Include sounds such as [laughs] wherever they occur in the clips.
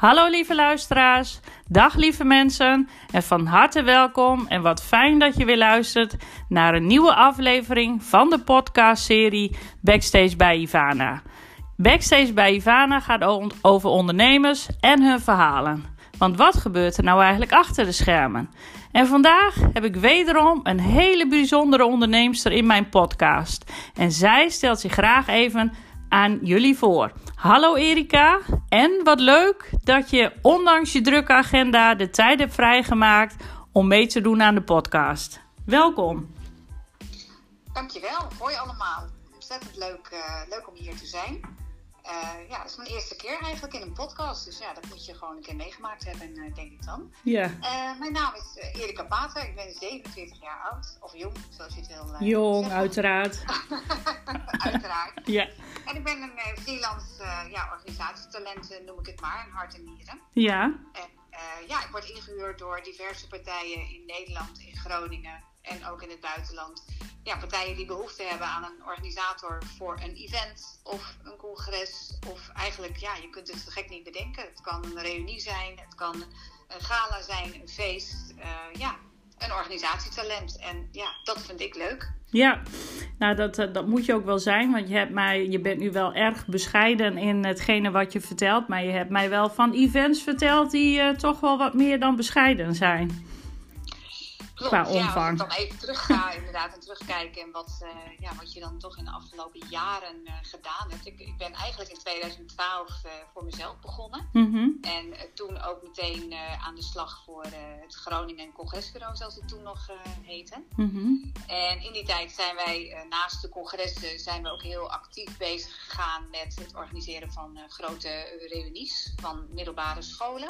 Hallo lieve luisteraars, dag lieve mensen en van harte welkom en wat fijn dat je weer luistert naar een nieuwe aflevering van de podcastserie Backstage bij Ivana. Backstage bij Ivana gaat over ondernemers en hun verhalen. Want wat gebeurt er nou eigenlijk achter de schermen? En vandaag heb ik wederom een hele bijzondere onderneemster in mijn podcast. En zij stelt zich graag even aan jullie voor. Hallo Erika en wat leuk dat je ondanks je drukke agenda de tijd hebt vrijgemaakt om mee te doen aan de podcast. Welkom. Dankjewel, hoi allemaal. Ontzettend leuk, uh, leuk om hier te zijn. Uh, ja, dat is mijn eerste keer eigenlijk in een podcast. Dus ja, dat moet je gewoon een keer meegemaakt hebben, uh, denk ik dan. Ja. Uh, mijn naam is Erika Pater. Ik ben 47 jaar oud. Of jong, zoals je het wil Jong, zeggen. uiteraard. [laughs] uiteraard. [laughs] ja. En ik ben een freelance ja, organisatietalent, noem ik het maar. Een hart en nieren. Ja. En ja, ik word ingehuurd door diverse partijen in Nederland, in Groningen en ook in het buitenland. Ja, partijen die behoefte hebben aan een organisator voor een event of een congres. Of eigenlijk, ja, je kunt het gek niet bedenken. Het kan een reunie zijn, het kan een gala zijn, een feest. Uh, ja, een organisatietalent. En ja, dat vind ik leuk. Ja, nou dat, dat moet je ook wel zijn. Want je, hebt mij, je bent nu wel erg bescheiden in hetgene wat je vertelt. Maar je hebt mij wel van events verteld die uh, toch wel wat meer dan bescheiden zijn. Klopt, qua omvang. Ja, als ik dan even terug ga [laughs] inderdaad en terugkijken en wat, uh, ja, wat je dan toch in de afgelopen jaren uh, gedaan hebt. Ik, ik ben eigenlijk in 2012 uh, voor mezelf begonnen. Mm -hmm. En toen ook meteen aan de slag voor het Groningen Congresbureau, zoals het toen nog heette. Mm -hmm. En in die tijd zijn wij naast de congressen zijn we ook heel actief bezig gegaan met het organiseren van grote reunies van middelbare scholen.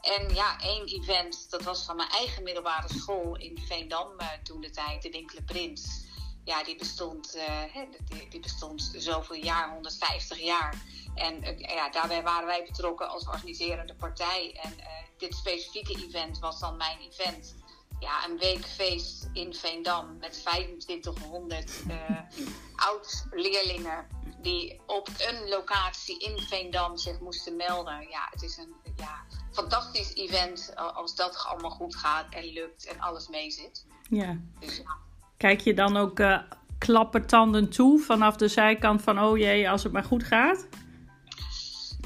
En ja, één event, dat was van mijn eigen middelbare school in Veendam uh, toen de tijd, de Winkele Prins. Ja, die bestond, uh, die, die, bestond zoveel jaar, 150 jaar. En uh, ja, daarbij waren wij betrokken als organiserende partij. En dit specifieke event was dan mijn event. Ja, een weekfeest in Veendam met 2500 [laughs] oud-leerlingen die op een locatie in Veendam zich moesten melden. Ja, het is een ja, fantastisch event als dat allemaal goed gaat en lukt en alles meezit. Ja. Dus, ja. Kijk je dan ook uh, klappertanden toe vanaf de zijkant van oh jee, als het maar goed gaat?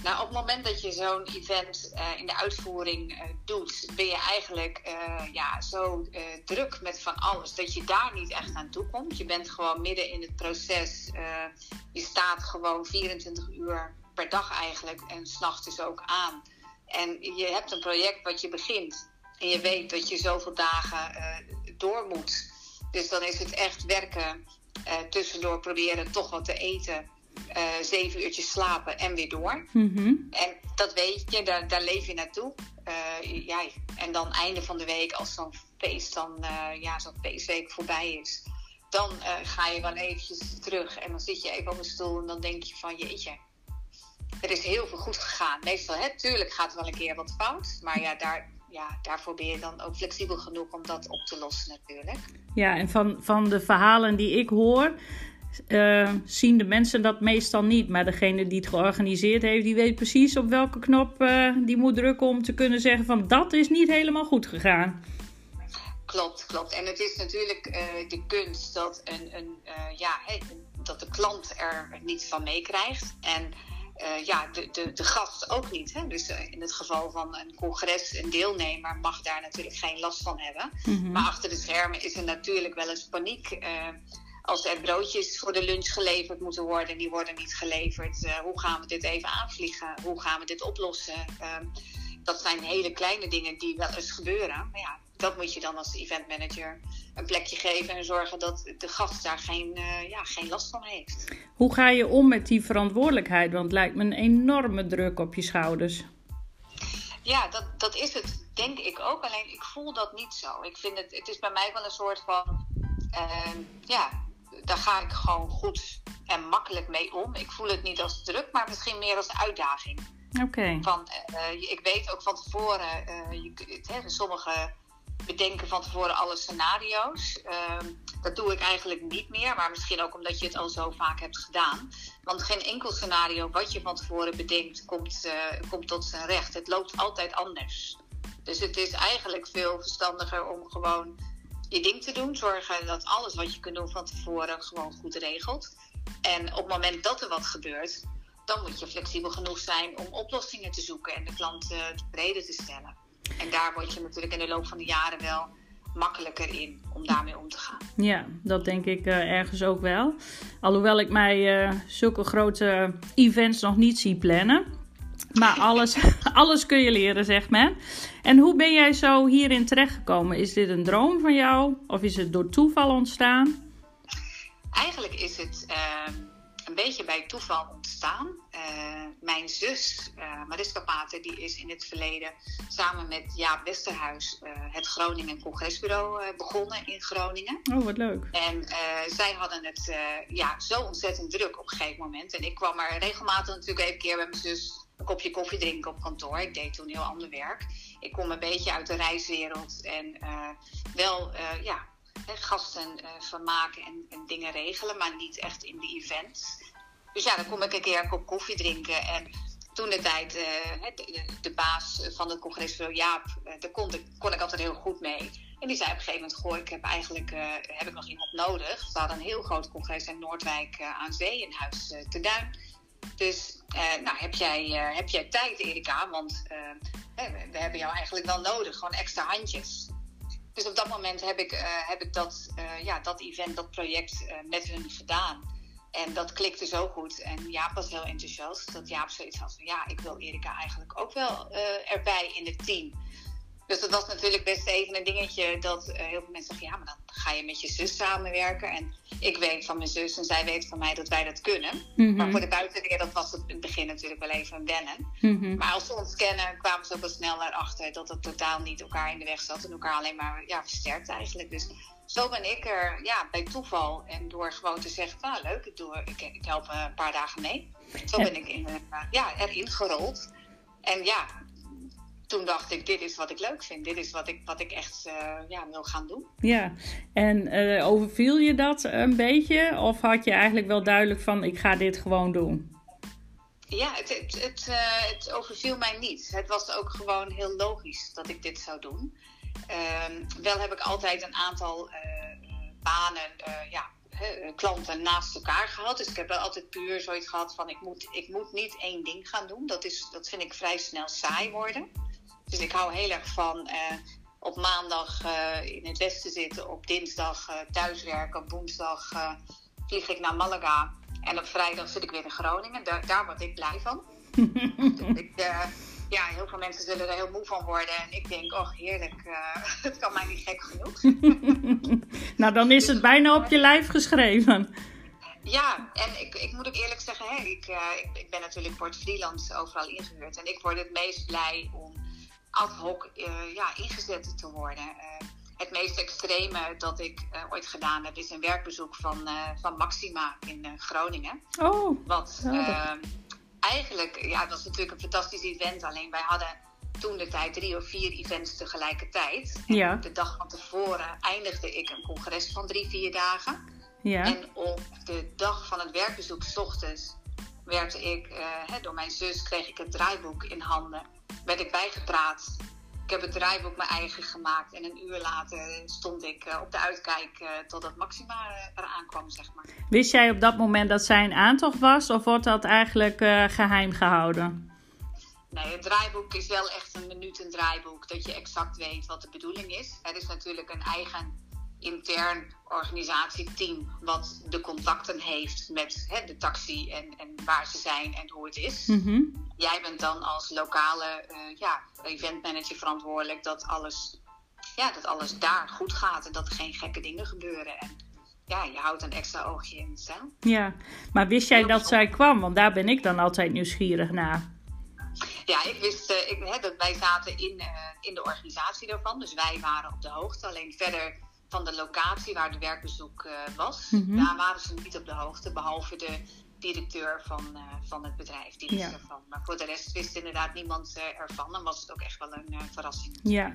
Nou, op het moment dat je zo'n event uh, in de uitvoering uh, doet, ben je eigenlijk uh, ja, zo druk met van alles dat je daar niet echt aan toe komt. Je bent gewoon midden in het proces. je staat gewoon 24 uur per dag eigenlijk en s'nachts dus ook aan. En je hebt een project wat je begint en je weet dat je zoveel dagen door moet. Dus dan is het echt werken, tussendoor proberen toch wat te eten. Uh, zeven uurtjes slapen en weer door. Mm -hmm. En dat weet je, daar, daar leef je naartoe. Uh, ja, en dan einde van de week, als zo'n feest dan, uh, ja, zo'n feestweek voorbij is, dan ga je wel eventjes terug en dan zit je even op een stoel en dan denk je van jeetje, er is heel veel goed gegaan. Meestal, hè, tuurlijk gaat er wel een keer wat fout, maar ja, daar, ja, daarvoor ben je dan ook flexibel genoeg om dat op te lossen natuurlijk. Ja, en van, van de verhalen die ik hoor, uh, zien de mensen dat meestal niet. Maar degene die het georganiseerd heeft, die weet precies op welke knop uh, die moet drukken om te kunnen zeggen van dat is niet helemaal goed gegaan. Klopt, klopt. En het is natuurlijk uh, de kunst dat, een, een, ja, hey, dat de klant er niets van meekrijgt. En ja, de, de, de gast ook niet. Hè? Dus in het geval van een congres, een deelnemer mag daar natuurlijk geen last van hebben. Mm -hmm. Maar achter de schermen is er natuurlijk wel eens paniek als er broodjes voor de lunch geleverd moeten worden, die worden niet geleverd. Uh, hoe gaan we dit even aanvliegen? Hoe gaan we dit oplossen? Uh, dat zijn hele kleine dingen die wel eens gebeuren. Maar ja, dat moet je dan als eventmanager een plekje geven en zorgen dat de gast daar geen, uh, ja, geen last van heeft. Hoe ga je om met die verantwoordelijkheid? Want het lijkt me een enorme druk op je schouders. Ja, dat, dat is het, denk ik ook. Alleen ik voel dat niet zo. Ik vind het, het is bij mij wel een soort van, ja, daar ga ik gewoon goed en makkelijk mee om. Ik voel het niet als druk, maar misschien meer als uitdaging. Oké. Okay. Van, uh, ik weet ook van tevoren, uh, je, hè, sommigen bedenken van tevoren alle scenario's. Uh, dat doe ik eigenlijk niet meer, maar misschien ook omdat je het al zo vaak hebt gedaan. Want geen enkel scenario wat je van tevoren bedenkt komt, uh, komt tot zijn recht. Het loopt altijd anders. Dus het is eigenlijk veel verstandiger om gewoon je ding te doen. Zorgen dat alles wat je kunt doen van tevoren gewoon goed regelt. En op het moment dat er wat gebeurt, dan moet je flexibel genoeg zijn om oplossingen te zoeken en de klant uh, tevreden te stellen. En daar word je natuurlijk in de loop van de jaren wel makkelijker in om daarmee om te gaan. Ja, dat denk ik uh, ergens ook wel. Alhoewel ik mij uh, zulke grote events nog niet zie plannen. Maar alles, [laughs] alles kun je leren, zegt men. En hoe ben jij zo hierin terechtgekomen? Is dit een droom van jou of is het door toeval ontstaan? Eigenlijk is het uh, een beetje bij toeval ontstaan. Uh, mijn zus, uh, Mariska Pater, die is in het verleden samen met Jaap Westerhuis het Groningen Congresbureau begonnen in Groningen. Oh, wat leuk. En zij hadden het ja, zo ontzettend druk op een gegeven moment. En ik kwam er regelmatig natuurlijk even keer bij mijn zus een kopje koffie drinken op kantoor. Ik deed toen heel ander werk. Ik kom een beetje uit de reiswereld en wel ja, gasten uh, vermaken en, en, dingen regelen, maar niet echt in de events. Dus ja, dan kom ik een keer een kop koffie drinken. En toen de tijd, de, de, baas van het congresbureau Jaap, daar kon ik, kon ik altijd heel goed mee. En die zei op een gegeven moment: Goh, ik heb eigenlijk heb ik nog iemand nodig. We hadden een heel groot congres in Noordwijk aan Zee, in Huis te Duin. Dus nou, heb, jij, heb jij tijd, Erika? Want we, we hebben jou eigenlijk wel nodig, gewoon extra handjes. Dus op dat moment heb ik, heb ik dat, ja, dat event, dat project met hun gedaan. En dat klikte zo goed. En Jaap was heel enthousiast. Dat Jaap zoiets had van ja, ik wil Erika eigenlijk ook wel erbij in het team. Dus dat was natuurlijk best even een dingetje dat uh, heel veel mensen zeggen: ja, maar dan ga je met je zus samenwerken. En ik weet van mijn zus en zij weet van mij dat wij dat kunnen. Mm-hmm. Maar voor de buitenwereld was het in het begin natuurlijk wel even een wennen. Mm-hmm. Maar als ze ons kennen, kwamen ze ook wel snel erachter dat het totaal niet elkaar in de weg zat en elkaar alleen maar ja, versterkt eigenlijk. Dus zo ben ik er ja, bij toeval en door gewoon te zeggen: ah, leuk, ik, doe, ik, ik help een paar dagen mee. Zo ben ik in, uh, ja, erin gerold. En ja, toen dacht ik, dit is wat ik leuk vind. Dit is wat ik, wat ik echt uh, ja, wil gaan doen. Ja, en uh, overviel je dat een beetje? Of had je eigenlijk wel duidelijk van, ik ga dit gewoon doen? Ja, het, het, het, uh, het overviel mij niet. Het was ook gewoon heel logisch dat ik dit zou doen. Ehm, wel heb ik altijd een aantal banen, ja, klanten naast elkaar gehad. Dus ik heb wel altijd puur zoiets gehad van ik moet, ik moet niet één ding gaan doen. Dat, is, dat vind ik vrij snel saai worden. Dus ik hou heel erg van uh, op maandag uh, in het westen zitten, op dinsdag uh, thuiswerken, op woensdag vlieg ik naar Malaga en op vrijdag zit ik weer in Groningen. Daar, daar word ik blij van. dus [laughs] ik, ja, heel veel mensen zullen er heel moe van worden. En ik denk, oh heerlijk, [laughs] het kan mij niet gek genoeg. [laughs] nou, dan is het bijna op je lijf geschreven. Ja, en ik, ik moet ook eerlijk zeggen, hè, ik, ik, ik ben natuurlijk voor het freelance overal ingehuurd. En ik word het meest blij om ad hoc uh, ja, ingezet te worden. Uh, het meest extreme dat ik uh, ooit gedaan heb is een werkbezoek van, van Maxima in Groningen. Oh, Wat ehm, eigenlijk, ja, het was natuurlijk een fantastisch event. Alleen wij hadden toen de tijd drie of vier events tegelijkertijd. Ja. De dag van tevoren eindigde ik een congres van drie, vier dagen. Ja. En op de dag van het werkbezoek, s ochtends, werd ik, uh, door mijn zus, kreeg ik het draaiboek in handen werd ik bijgepraat. Ik heb het draaiboek mijn eigen gemaakt. En een uur later stond ik uh, op de uitkijk uh, totdat Maxima eraan kwam, zeg maar. Wist jij op dat moment dat zij een aantocht was? Of wordt dat eigenlijk geheim gehouden? Nee, het draaiboek is wel echt een minuut een draaiboek. Dat je exact weet wat de bedoeling is. Het is natuurlijk een eigen intern organisatieteam wat de contacten heeft met hè, de taxi en, en waar ze zijn en hoe het is. Mm-hmm. Jij bent dan als lokale uh, ja, eventmanager verantwoordelijk dat alles, ja, dat alles daar goed gaat en dat er geen gekke dingen gebeuren. En ja, je houdt een extra oogje in het zeil. Ja, maar wist jij dat zij kwam? Want daar ben ik dan altijd nieuwsgierig naar. Ja, ik wist uh, ik, hè, dat wij zaten in, uh, in de organisatie daarvan. Dus wij waren op de hoogte. Alleen verder van de locatie waar de werkbezoek uh, was. Mm-hmm. Daar waren ze niet op de hoogte, behalve de directeur van, uh, van het bedrijf. Die wist ervan. Maar voor de rest wist inderdaad niemand uh, ervan. Dan was het ook echt wel een uh, verrassing. Ja,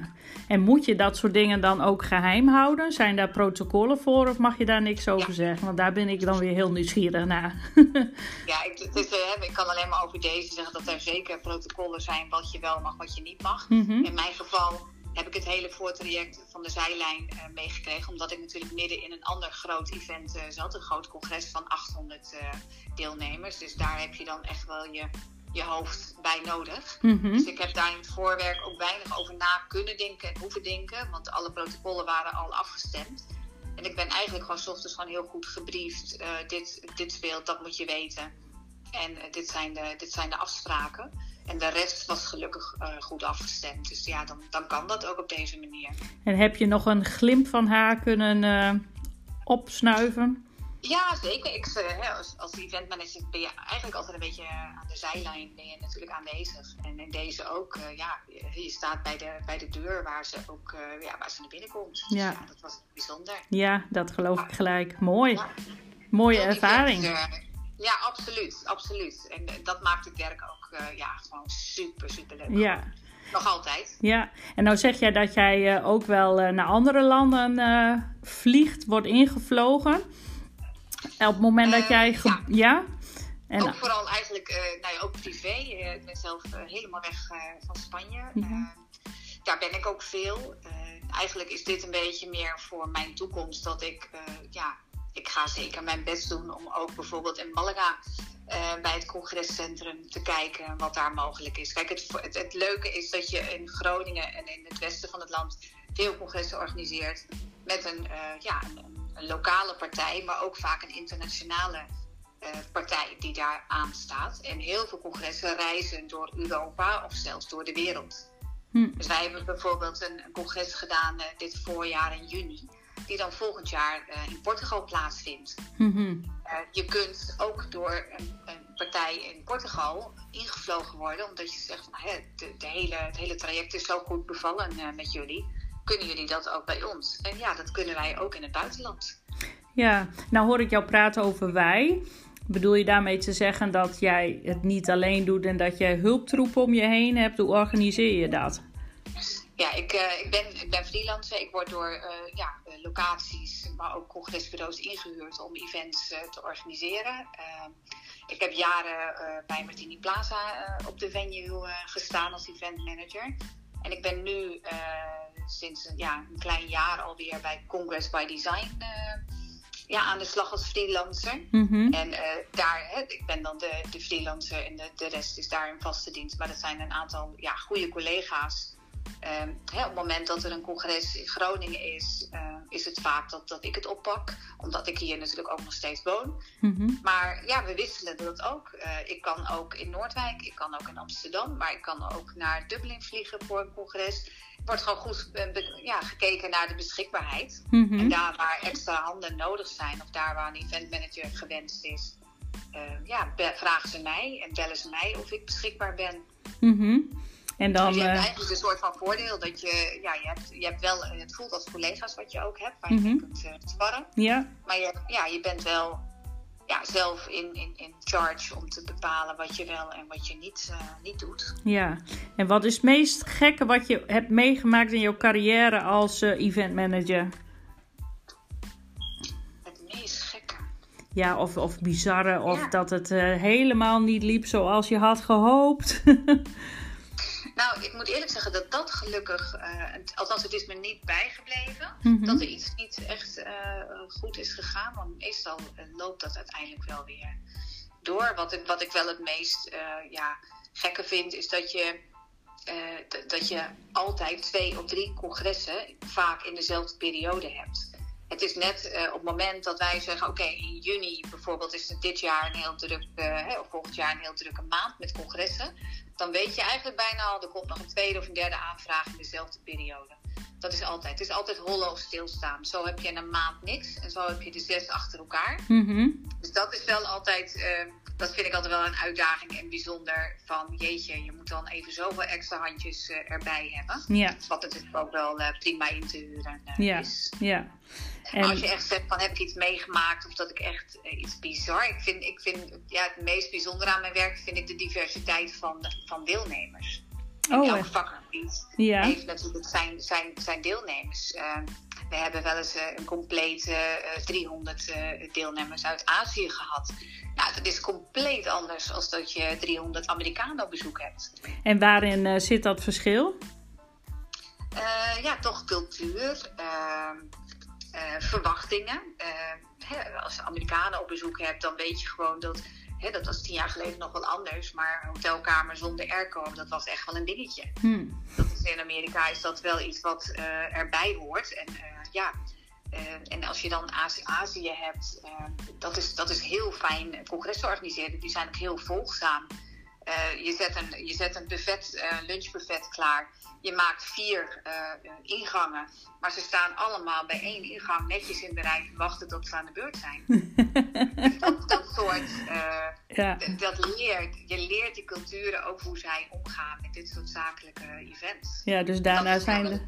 en moet je dat soort dingen dan ook geheim houden? Zijn daar protocollen voor of mag je daar niks over ja. zeggen? Want daar ben ik dan weer heel nieuwsgierig naar. [laughs] ja, ik, het is, ik kan alleen maar over deze zeggen dat er zeker protocollen zijn wat je wel mag, wat je niet mag. Mm -hmm. In mijn geval heb ik het hele voortraject van de zijlijn uh, meegekregen. Omdat ik natuurlijk midden in een ander groot event uh, zat. Een groot congres van 800 uh, deelnemers. Dus daar heb je dan echt wel je, je hoofd bij nodig. Mm -hmm. Dus ik heb daar in het voorwerk ook weinig over na kunnen denken en hoeven denken. Want alle protocollen waren al afgestemd. En ik ben eigenlijk gewoon 's ochtends gewoon heel goed gebriefd. dit, dit speelt, dat moet je weten. En dit, zijn de, dit zijn de afspraken. En de rest was gelukkig uh, goed afgestemd. Dus ja, dan, dan kan dat ook op deze manier. En heb je nog een glimp van haar kunnen uh, opsnuiven? Ja, zeker. Ik, uh, als, als eventmanager ben je eigenlijk altijd een beetje aan de zijlijn ben je natuurlijk aanwezig. En in deze ook, ja, je staat bij de, bij de deur waar ze ook ja, waar ze naar binnen komt. Dus ja. ja, dat was bijzonder. Ja, dat geloof ik gelijk. Mooi. Ja. Mooie ervaring. Ja, absoluut, absoluut. En dat maakt het werk ook uh, ja, gewoon super, super leuk. Ja. Nog altijd. Ja, en nou zeg jij dat jij uh, ook wel uh, naar andere landen vliegt, wordt ingevlogen. En op het moment dat jij... ja. ja? En ook vooral eigenlijk, nou ja, ook privé. ik ben zelf helemaal weg van Spanje. Mm -hmm. daar ben ik ook veel. eigenlijk is dit een beetje meer voor mijn toekomst. Dat ik, ja, ik ga zeker mijn best doen om ook bijvoorbeeld in Malaga uh, bij het congrescentrum te kijken wat daar mogelijk is. Kijk, het, het, het, leuke is dat je in Groningen en in het westen van het land veel congressen organiseert met een, uh, ja, een, een, lokale partij, maar ook vaak een internationale uh, partij die daar aan staat. En heel veel congressen reizen door Europa of zelfs door de wereld. Hm. Dus wij hebben bijvoorbeeld een, een congres gedaan dit voorjaar in juni die dan volgend jaar uh, in Portugal plaatsvindt. Mm -hmm. uh, je kunt ook door een, een, partij in Portugal ingevlogen worden, omdat je zegt van hè, de, de hele, het hele traject is zo goed bevallen uh, met jullie. Kunnen jullie dat ook bij ons? En ja, dat kunnen wij ook in het buitenland. Ja, nou hoor ik jou praten over wij. Bedoel je daarmee te zeggen dat jij het niet alleen doet en dat je hulptroepen om je heen hebt? Hoe organiseer je dat? Ja, ik, uh, ik, ben, ik ben freelancer. Ik word door uh, ja, locaties, maar ook congresbureaus ingehuurd om events uh, te organiseren. ik heb jaren bij Martini Plaza op de venue gestaan als eventmanager. En ik ben nu sinds ja, een klein jaar alweer bij Congress by Design ja, aan de slag als freelancer. Mm -hmm. En daar, hè, ik ben dan de, de freelancer en de, de rest is daar een vaste dienst. Maar dat zijn een aantal ja, goede collega's. Hè, op het moment dat er een congres in Groningen is, uh, is het vaak dat, dat ik het oppak. Omdat ik hier natuurlijk ook nog steeds woon. Mm -hmm. Maar ja, we wisselen dat ook. Uh, ik kan ook in Noordwijk, ik kan ook in Amsterdam. Maar ik kan ook naar Dublin vliegen voor een congres. Er wordt gewoon goed uh, ja, gekeken naar de beschikbaarheid. Mm -hmm. En daar waar extra handen nodig zijn, of daar waar een eventmanager gewenst is, ja, vragen ze mij en bellen ze mij of ik beschikbaar ben. -hmm. En dan, dus je hebt eigenlijk een soort van voordeel dat je, ja, je hebt, je hebt wel, het voelt als collega's wat je ook hebt, waar je mm -hmm. kunt uh, sparren. Ja. Maar je, ja, je bent wel ja, zelf in, in, in charge om te bepalen wat je wel en wat je niet, uh, niet doet. Ja, en wat is het meest gekke wat je hebt meegemaakt in jouw carrière als uh, eventmanager? Het meest gekke? Ja, of, of bizarre, of Ja. dat het helemaal niet liep zoals je had gehoopt. [laughs] Nou, ik moet eerlijk zeggen dat dat gelukkig, uh, althans het is me niet bijgebleven, Mhm. dat er iets niet echt uh, goed is gegaan. Want meestal uh, loopt dat uiteindelijk wel weer door. Wat ik, wat ik wel het meest ja, gekke vind, is dat je, dat je altijd twee of drie congressen vaak in dezelfde periode hebt. Het is net op het moment dat wij zeggen: oké, okay, in juni bijvoorbeeld is het dit jaar een heel druk, of volgend jaar een heel drukke maand met congressen dan weet je eigenlijk bijna al, er komt nog een tweede of een derde aanvraag in dezelfde periode. Dat is altijd. Het is altijd hollow stilstaan. Zo heb je in een maand niks en zo heb je de zes achter elkaar. Mm -hmm. Dus dat is wel altijd uh, dat vind ik altijd wel een uitdaging en bijzonder. Van jeetje, je moet dan even zoveel extra handjes uh, erbij hebben. Ja. Wat natuurlijk ook wel uh, prima in te huren uh, ja. is. Ja. En als je echt zegt van heb ik iets meegemaakt of dat ik echt iets bizar. Ik vind, ik vind ja, het meest bijzondere aan mijn werk vind ik de diversiteit van, van deelnemers. Oh, Elk vakgebied ja. heeft natuurlijk zijn, zijn, zijn deelnemers. we hebben wel eens een complete 300 deelnemers uit Azië gehad. Nou, dat is compleet anders als dat je 300 Amerikanen op bezoek hebt. En waarin zit dat verschil? Uh, ja, toch cultuur, uh, verwachtingen. Hè, als je Amerikanen op bezoek hebt, dan weet je gewoon dat. Dat was tien jaar geleden nog wel anders, maar een hotelkamer zonder airco, dat was echt wel een dingetje. Hmm. Dat is, in Amerika is dat wel iets wat erbij hoort. En ja, uh, en als je dan Azië, Azië hebt, dat, is, dat is heel fijn. Congressen organiseren, die zijn ook heel volgzaam. Uh, je, zet een, je zet een buffet, lunchbuffet klaar. Je maakt vier ingangen. Maar ze staan allemaal bij één ingang netjes in de rij te wachten tot ze aan de beurt zijn. [laughs] dat, dat soort, ja. dat leert. Je leert die culturen ook hoe zij omgaan met dit soort zakelijke events. Ja, dus daarna zijn de...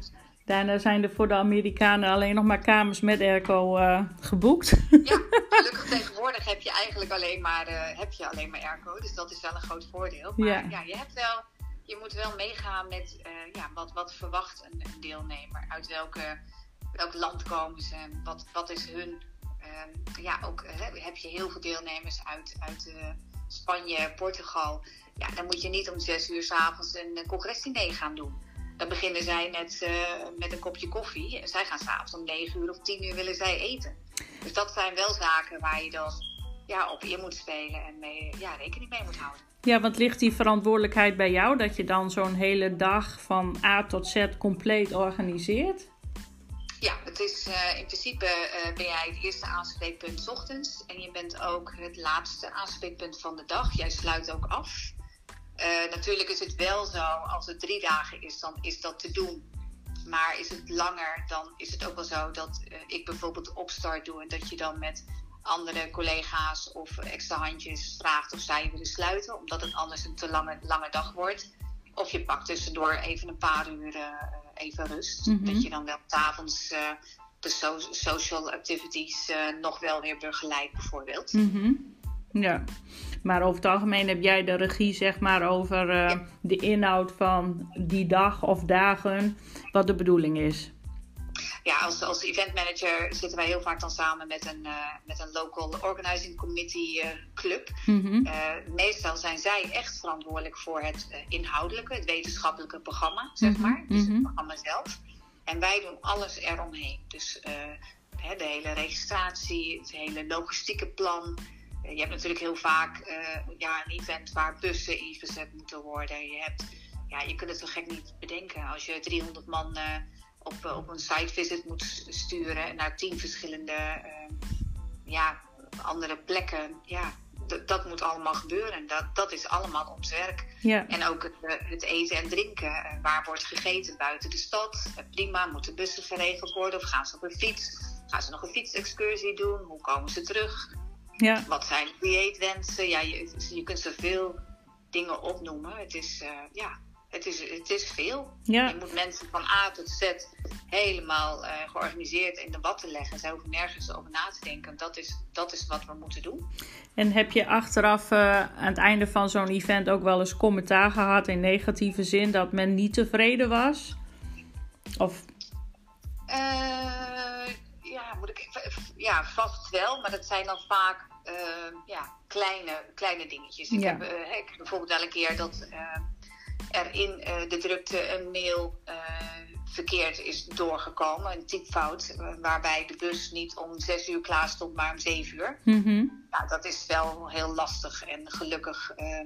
Daarna zijn er voor de Amerikanen alleen nog maar kamers met airco uh, geboekt. Ja, [laughs] gelukkig tegenwoordig heb je eigenlijk alleen maar, uh, heb je alleen maar airco. Dus dat is wel een groot voordeel. Maar ja, ja je, hebt wel, je moet wel meegaan met uh, ja, wat, wat verwacht een, een, deelnemer. Uit welke, welk land komen ze? Wat, wat is hun... ja, ook heb je heel veel deelnemers uit, uit Spanje, Portugal. Ja, dan moet je niet om zes uur s'avonds een congresdiner gaan doen. Dan beginnen zij net uh, met een kopje koffie. En zij gaan s'avonds om 9 uur of 10 uur willen zij eten. Dus dat zijn wel zaken waar je dan ja, op in moet spelen en mee, ja, rekening mee moet houden. Ja, want ligt die verantwoordelijkheid bij jou dat je dan zo'n hele dag van A tot Z compleet organiseert? Ja, het is uh, in principe uh, ben jij het eerste aanspreekpunt s ochtends en je bent ook het laatste aanspreekpunt van de dag. Jij sluit ook af. Uh, natuurlijk is het wel zo, als het drie dagen is, dan is dat te doen. Maar is het langer, dan is het ook wel zo dat uh, ik bijvoorbeeld opstart doe en dat je dan met andere collega's of extra handjes vraagt of zij willen sluiten, omdat het anders een te lange, lange dag wordt. Of je pakt tussendoor even een paar uur uh, even rust. Mhm. Dat je dan wel s'avonds de so social activities nog wel weer begeleidt, bijvoorbeeld. Mhm. Ja, maar over het algemeen heb jij de regie zeg maar over uh, Ja. de inhoud van die dag of dagen, wat de bedoeling is. Ja, als, als eventmanager zitten wij heel vaak dan samen met een, uh, met een local organizing committee uh, club. Mhm. Meestal zijn zij echt verantwoordelijk voor het inhoudelijke, het wetenschappelijke programma, zeg Mhm, maar. Dus mhm. het programma zelf. En wij doen alles eromheen. Dus de hele registratie, het hele logistieke plan. Je hebt natuurlijk heel vaak uh, ja, een event waar bussen ingezet moeten worden. Je, hebt, ja, je kunt het zo gek niet bedenken. Als je 300 man uh, op, uh, op een site visit moet sturen naar tien verschillende ja, andere plekken. Ja, dat moet allemaal gebeuren. Dat, dat is allemaal ons werk. Ja. En ook het, het eten en drinken. Waar wordt gegeten buiten de stad? Prima, moeten bussen geregeld worden? Of gaan ze op een fiets? Gaan ze nog een fietsexcursie doen? Hoe komen ze terug? Ja. Wat zijn dieetwensen? Ja, je, je kunt zoveel dingen opnoemen. Het is, uh, ja, het is, het is veel. Ja. Je moet mensen van A tot Z helemaal uh, georganiseerd in de watten leggen. Ze hoeven nergens over na te denken. Dat is, dat is wat we moeten doen. En heb je achteraf uh, aan het einde van zo'n event ook wel eens commentaar gehad in negatieve zin dat men niet tevreden was? Of Uh, ja, vast wel, maar dat zijn dan vaak uh, ja, kleine, kleine dingetjes. Ik, Ja. heb, uh, ik heb bijvoorbeeld wel een keer dat er in de drukte een mail verkeerd is doorgekomen, een typfout, waarbij de bus niet om zes uur klaar stond, maar om zeven uur. Mhm. Nou, dat is wel heel lastig en gelukkig, uh,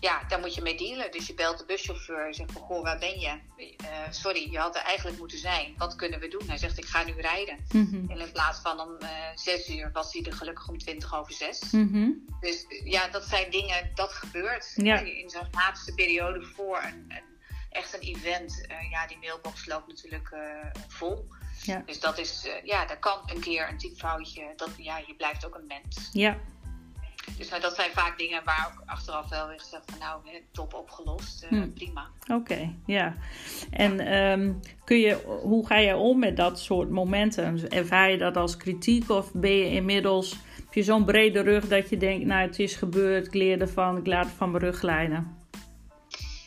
ja, daar moet je mee dealen. Dus je belt de buschauffeur en zegt van, goh, waar ben je? Uh, sorry, je had er eigenlijk moeten zijn. Wat kunnen we doen? Hij zegt, ik ga nu rijden. Mhm. En in plaats van om uh, zes uur was hij er gelukkig om twintig over zes. Mhm. Dus ja, dat zijn dingen, dat gebeurt. Ja. In zo'n laatste periode voor een, een echt een event. ja, die mailbox loopt natuurlijk vol. Ja. Dus dat is, uh, ja, dat kan een keer een typfoutje. Dat, ja, je blijft ook een mens. Ja. Dus nou, dat zijn vaak dingen waar ook achteraf wel weer gezegd van nou, top opgelost, uh, prima. Oké, ja. En ehm, kun je, hoe ga je om met dat soort momenten? Ervaar je dat als kritiek of ben je inmiddels, heb je zo'n brede rug dat je denkt, nou het is gebeurd, ik leer ervan, ik laat het van mijn rug glijden?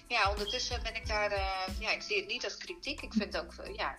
Ja, ondertussen ben ik daar, eh, ja, ik zie het niet als kritiek. Ik vind ook, eh, ja,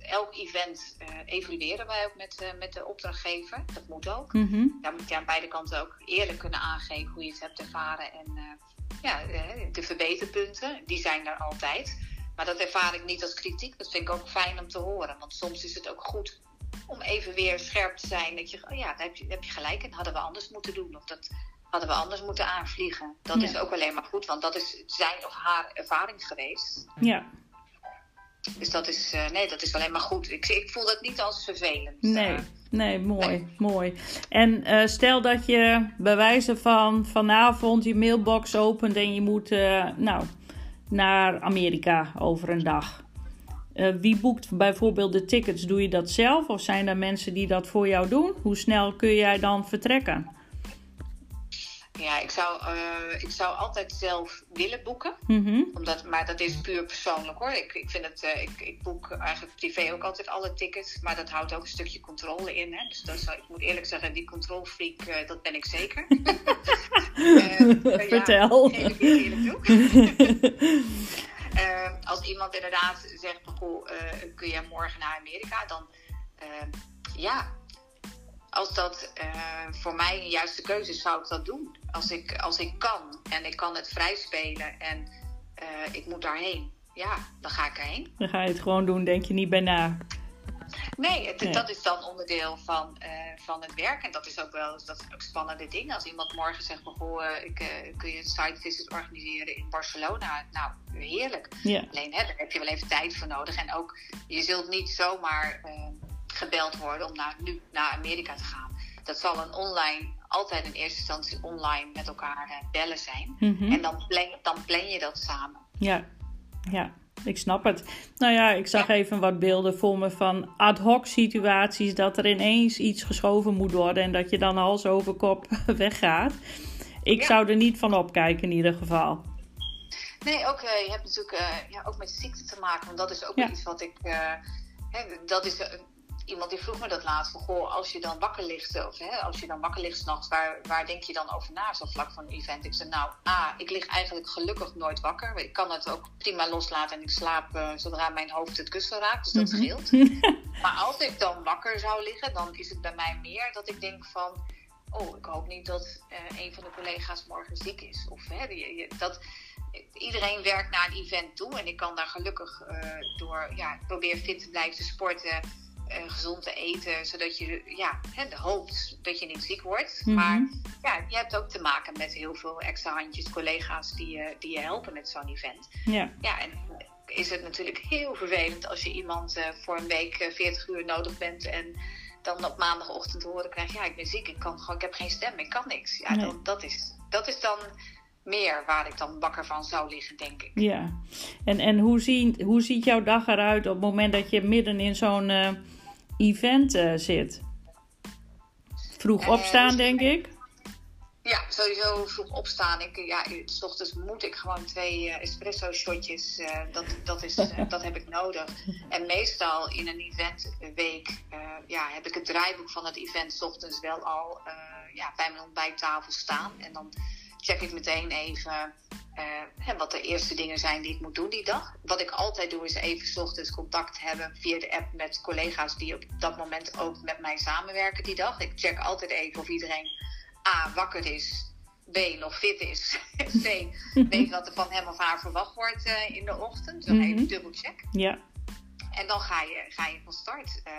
elk event eh, evalueren wij ook met, met de opdrachtgever. Dat moet ook. Mhm. Daar moet je aan beide kanten ook eerlijk kunnen aangeven hoe je het hebt ervaren. En ja, de verbeterpunten, die zijn er altijd. Maar dat ervaar ik niet als kritiek. Dat vind ik ook fijn om te horen. Want soms is het ook goed om even weer scherp te zijn. Dat je, oh ja, daar heb je, daar heb je gelijk in. Hadden we anders moeten doen. Of dat hadden we anders moeten aanvliegen. Dat Ja. is ook alleen maar goed. Want dat is zijn of haar ervaring geweest. Ja, Dus dat is, eh, nee, dat is alleen maar goed. Ik, ik voel dat niet als vervelend. nee. Eh, Nee, mooi, mooi. En eh, stel dat je bij wijze van vanavond je mailbox opent en je moet nou, naar Amerika over een dag. Wie boekt bijvoorbeeld de tickets? Doe je dat zelf of zijn er mensen die dat voor jou doen? Hoe snel kun jij dan vertrekken? Ja, ik zou, eh, ik zou altijd zelf willen boeken. Mhm. Omdat, maar dat is puur persoonlijk hoor. Ik, ik, vind het, eh, ik, ik boek eigenlijk privé ook altijd alle tickets. Maar dat houdt ook een stukje controle in. Hè? Dus dat wel- ik moet eerlijk zeggen, die controlfreak, eh dat ben ik zeker. [laughs] Ja, Vertel. geef ik eerlijk toe. [laughs] Als iemand inderdaad zegt, goh, kun je morgen naar Amerika? Dan ja, als dat eh, voor mij een juiste keuze is, zou ik dat doen. Als ik, als ik kan en ik kan het vrij spelen en eh, ik moet daarheen, ja, dan ga ik erheen. Dan ga je het gewoon doen, denk je niet bij na. Nee, het- Nee. dat is dan onderdeel van, eh, van het werk. En dat is ook wel dat is ook spannende dingen. Als iemand morgen zegt, van, goh, ik, kun je een site visit organiseren in Barcelona? Nou, heerlijk. Ja, Alleen hè, daar heb je wel even tijd voor nodig. En ook, je zult niet zomaar gebeld worden om naar, nu naar Amerika te gaan. Dat zal een online, altijd in eerste instantie online met elkaar eh, bellen zijn. Mhm. En dan plan, dan plan je dat samen. ja, ja. Ik snap het. Nou ja, ik zag Ja. even wat beelden voor me van ad hoc situaties. Dat er ineens iets geschoven moet worden en dat je dan hals over kop [laughs] weggaat. Ik Ja. zou er niet van opkijken in ieder geval. Nee, ook, eh, je hebt natuurlijk eh, ja, ook met ziekte te maken. Want dat is ook Ja. iets wat ik. hè, dat is iemand die vroeg me dat laatst. Van, goh, als je dan wakker ligt, of hè, als je dan wakker ligt s'nachts, waar, waar denk je dan over na, zo vlak van een event? Ik zei, nou, A, ik lig eigenlijk gelukkig nooit wakker. Ik kan het ook prima loslaten en ik slaap eh, zodra mijn hoofd het kussen raakt. Dus dat Mhm. scheelt. [laughs] Maar als ik dan wakker zou liggen, dan is het bij mij meer dat ik denk van. Oh, ik hoop niet dat eh, een van de collega's morgen ziek is. Of hè, dat, iedereen werkt naar een event toe. En ik kan daar gelukkig eh, door, ja, ik probeer fit te blijven te sporten, gezond te eten. Zodat je ja, hè, hoopt dat je niet ziek wordt. Mhm. Maar ja, je hebt ook te maken met heel veel extra handjes, collega's die je, die je helpen met zo'n event. Ja, Ja, en is het natuurlijk heel vervelend als je iemand eh, voor een week eh, 40 uur nodig bent en dan op maandagochtend te horen krijgt, ja, ik ben ziek, ik, kan gewoon, ik heb geen stem, ik kan niks. Ja, Nee. dan, dat, is, dat is dan meer waar ik dan wakker van zou liggen, denk ik. ja. En, en hoe, ziet, hoe ziet jouw dag eruit op het moment dat je midden in zo'n eh, event eh, zit? Vroeg Eh, opstaan, denk ik. Ja, sowieso vroeg opstaan. Ik, ja, s ochtends moet ik gewoon twee eh, espresso shotjes. dat, dat, is, [laughs] dat heb ik nodig. En meestal in een eventweek ja, heb ik het draaiboek van het event 's ochtends wel al ja, bij mijn ontbijttafel staan. En dan check ik meteen even eh, hè, wat de eerste dingen zijn die ik moet doen die dag. Wat ik altijd doe is even 's ochtends contact hebben via de app met collega's die op dat moment ook met mij samenwerken die dag. Ik check altijd even of iedereen A, wakker is. B, nog fit is. [laughs] C, weet wat er van hem of haar verwacht wordt eh, in de ochtend. Dan Mhm. even dubbelcheck. Ja, En dan ga je, ga je van start. Eh,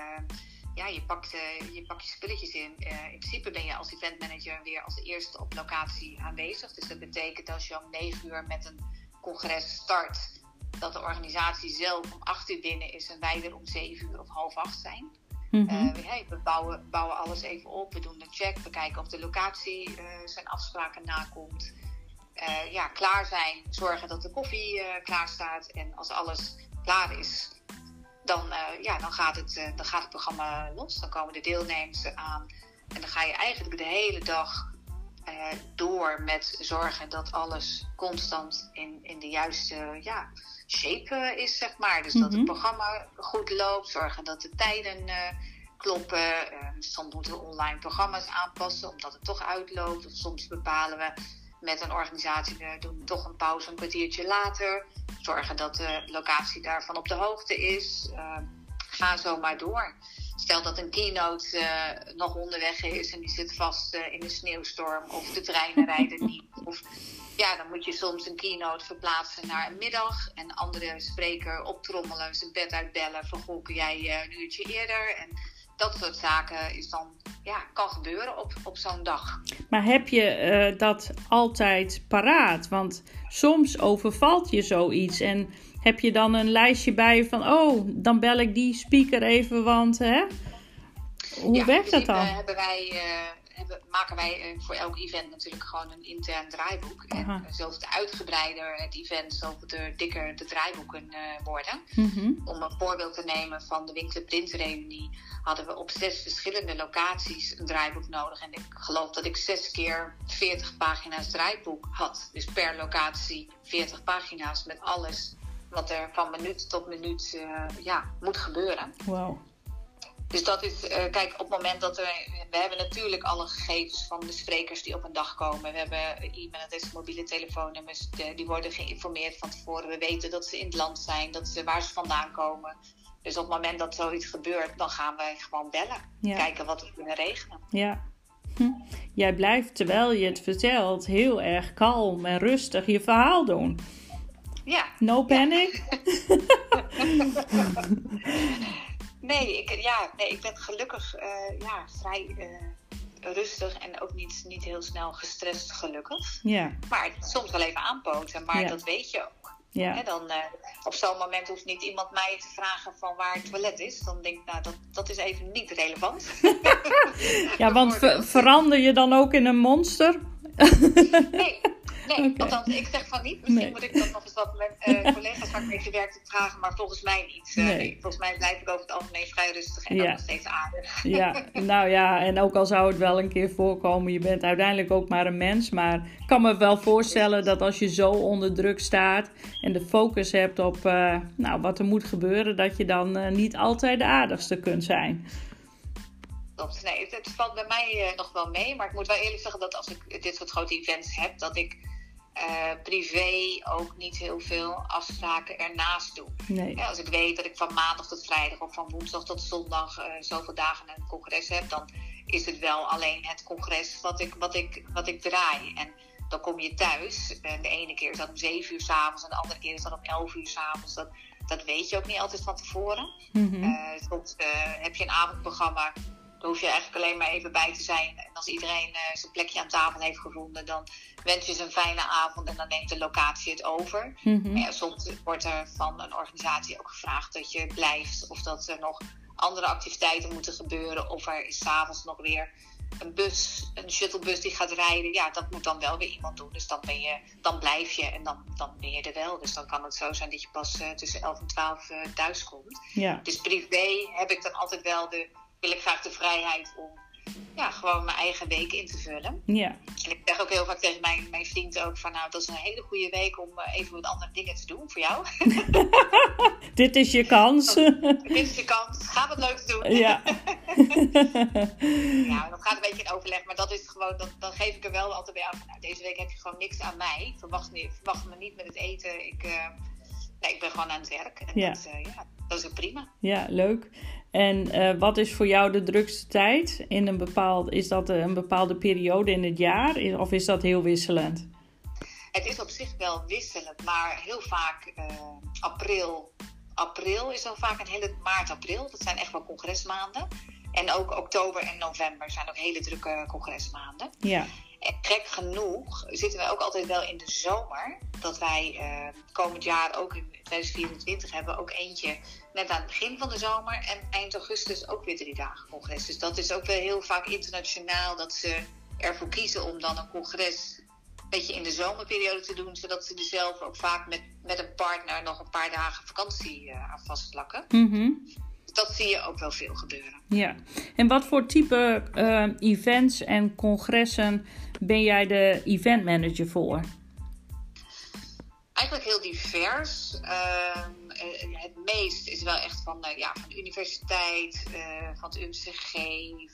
ja, je pakt, eh, je pakt je spulletjes in. Eh, in principe ben je als eventmanager weer als eerste op locatie aanwezig. Dus dat betekent als je om 9 uur met een congres start, dat de organisatie zelf om 8 uur binnen is en wij weer om 7 uur of half 8 zijn. mhm. Eh, we bouwen, bouwen alles even op. We doen een check. We kijken of de locatie zijn afspraken nakomt. Ja, klaar zijn. Zorgen dat de koffie klaar staat. En als alles klaar is, dan, eh, ja, dan, gaat het, eh, dan gaat het programma los. Dan komen de deelnemers aan. En dan ga je eigenlijk de hele dag door met zorgen dat alles constant in, in de juiste ja, shape is, zeg maar. Dus dat het Mhm. programma goed loopt, zorgen dat de tijden eh, kloppen. Eh, soms moeten we online programma's aanpassen omdat het toch uitloopt. Of soms bepalen we met een organisatie, we doen toch een pauze een kwartiertje later. Zorgen dat de locatie daarvan op de hoogte is. Eh, ga zo maar door. Stel dat een keynote eh, nog onderweg is en die zit vast eh, in een sneeuwstorm of de treinen [laughs] rijden niet. Of ja, dan moet je soms een keynote verplaatsen naar een middag en een andere spreker optrommelen, zijn bed uitbellen van goh, kun jij eh, een uurtje eerder? En dat soort zaken is dan, ja, kan gebeuren op, op zo'n dag. Maar heb je eh, dat altijd paraat? Want soms overvalt je zoiets en heb je dan een lijstje bij van, oh, dan bel ik die speaker even, want hè? Hoe Ja, werkt dat dan? Hebben wij, eh, hebben, maken wij eh, voor elk event natuurlijk gewoon een intern draaiboek. Aha. En uh, zoveel uitgebreider het event, zoveel dikker de draaiboeken worden. Mhm. Om een voorbeeld te nemen van de Winter Print Reunie hadden we op zes verschillende locaties een draaiboek nodig. En ik geloof dat ik zes keer 40 pagina's draaiboek had. Dus per locatie 40 pagina's met alles wat er van minuut tot minuut uh, ja, moet gebeuren. Wow. Dus dat is, uh, kijk, op het moment dat we. We hebben natuurlijk alle gegevens van de sprekers die op een dag komen. We hebben e-mailadres, mobiele telefoonnummers, de, die worden geïnformeerd van tevoren. We weten dat ze in het land zijn, dat ze, waar ze vandaan komen. Dus op het moment dat zoiets gebeurt, dan gaan wij gewoon bellen. Ja. Kijken wat we kunnen regelen. Ja. Hm. Jij blijft, terwijl je het vertelt, heel erg kalm en rustig je verhaal doen. Ja. No panic? Ja. [laughs] nee, ik, ja, nee, ik ben gelukkig uh, ja, vrij uh, rustig en ook niet, niet heel snel gestrest, gelukkig. Ja. Maar soms wel even aanpoten, maar ja. dat weet je ook. Ja. He, dan, uh, op zo'n moment hoeft niet iemand mij te vragen van waar het toilet is. Dan denk ik, nou, dat, dat is even niet relevant. [laughs] ja, want ver verander je dan ook in een monster? nee, nee okay. althans, ik zeg van niet. Misschien nee. moet ik dat nog eens wat met uh, [laughs] collega's waar ik mee gewerkt vragen, maar volgens mij niet. Uh, nee. Volgens mij blijf ik over het algemeen vrij rustig en ja. nog steeds aardig. ja, [laughs] nou ja, en ook al zou het wel een keer voorkomen, je bent uiteindelijk ook maar een mens. Maar ik kan me wel voorstellen dat als je zo onder druk staat en de focus hebt op uh, nou, wat er moet gebeuren, dat je dan niet altijd de aardigste kunt zijn. Klopt. Nee, het, het, valt bij mij uh, nog wel mee. Maar ik moet wel eerlijk zeggen dat als ik dit soort grote events heb, dat ik uh, privé ook niet heel veel afspraken ernaast doe. Nee. Ja, als ik weet dat ik van maandag tot vrijdag of van woensdag tot zondag uh, zoveel dagen een congres heb, dan is het wel alleen het congres wat ik, wat ik, wat ik draai. En dan kom je thuis. En de ene keer is dat om 7 uur s'avonds en de andere keer is dat om 11 uur s'avonds. Dat, dat weet je ook niet altijd van tevoren. Mm -hmm. soms heb je een avondprogramma daar hoef je eigenlijk alleen maar even bij te zijn. En als iedereen uh, zijn plekje aan tafel heeft gevonden, dan wens je ze een fijne avond en dan neemt de locatie het over. Mm -hmm. ja, soms wordt er van een organisatie ook gevraagd dat je blijft of dat er nog andere activiteiten moeten gebeuren. Of er is s'avonds nog weer een bus, een shuttlebus die gaat rijden. Ja, dat moet dan wel weer iemand doen. Dus dan, ben je, dan blijf je en dan, dan ben je er wel. Dus dan kan het zo zijn dat je pas uh, tussen 11 en 12 uh, thuis komt. Ja. Dus privé heb ik dan altijd wel de wil ik graag de vrijheid om ja, gewoon mijn eigen week in te vullen. Ja. En ik zeg ook heel vaak tegen mijn, mijn vriend ook van nou, dat is een hele goede week om uh, even wat andere dingen te doen voor jou. [laughs] [laughs] Dit is je kans. Dit is je kans. Ga wat leuks doen. Ja. [laughs] ja, dat gaat een beetje in overleg, maar dat is gewoon, dat, dan geef ik er wel altijd bij aan van nou, deze week heb je gewoon niks aan mij. Verwacht, niet, verwacht me niet met het eten. Ik, uh, nee, ik ben gewoon aan het werk. En ja. Dat, uh, ja, dat is ook prima. Ja, leuk. En uh, wat is voor jou de drukste tijd? In een bepaald, is dat een bepaalde periode in het jaar of is dat heel wisselend? Het is op zich wel wisselend, maar heel vaak uh, april. April is dan vaak een hele maart, april. Dat zijn echt wel congresmaanden. En ook oktober en november zijn ook hele drukke congresmaanden. Ja. En genoeg zitten wij ook altijd wel in de zomer. Dat wij uh, komend jaar ook in 2024 hebben ook eentje net aan het begin van de zomer. En eind augustus ook weer drie dagen congres. Dus dat is ook wel heel vaak internationaal dat ze ervoor kiezen om dan een congres een beetje in de zomerperiode te doen. Zodat ze er zelf ook vaak met, met een partner nog een paar dagen vakantie uh, aan vastplakken. Mm. Dat zie je ook wel veel gebeuren. Ja, en wat voor type uh, events en congressen ben jij de event manager voor? Eigenlijk heel divers. Uh, het meest is wel echt van, uh, ja, van de universiteit, van het UMCG,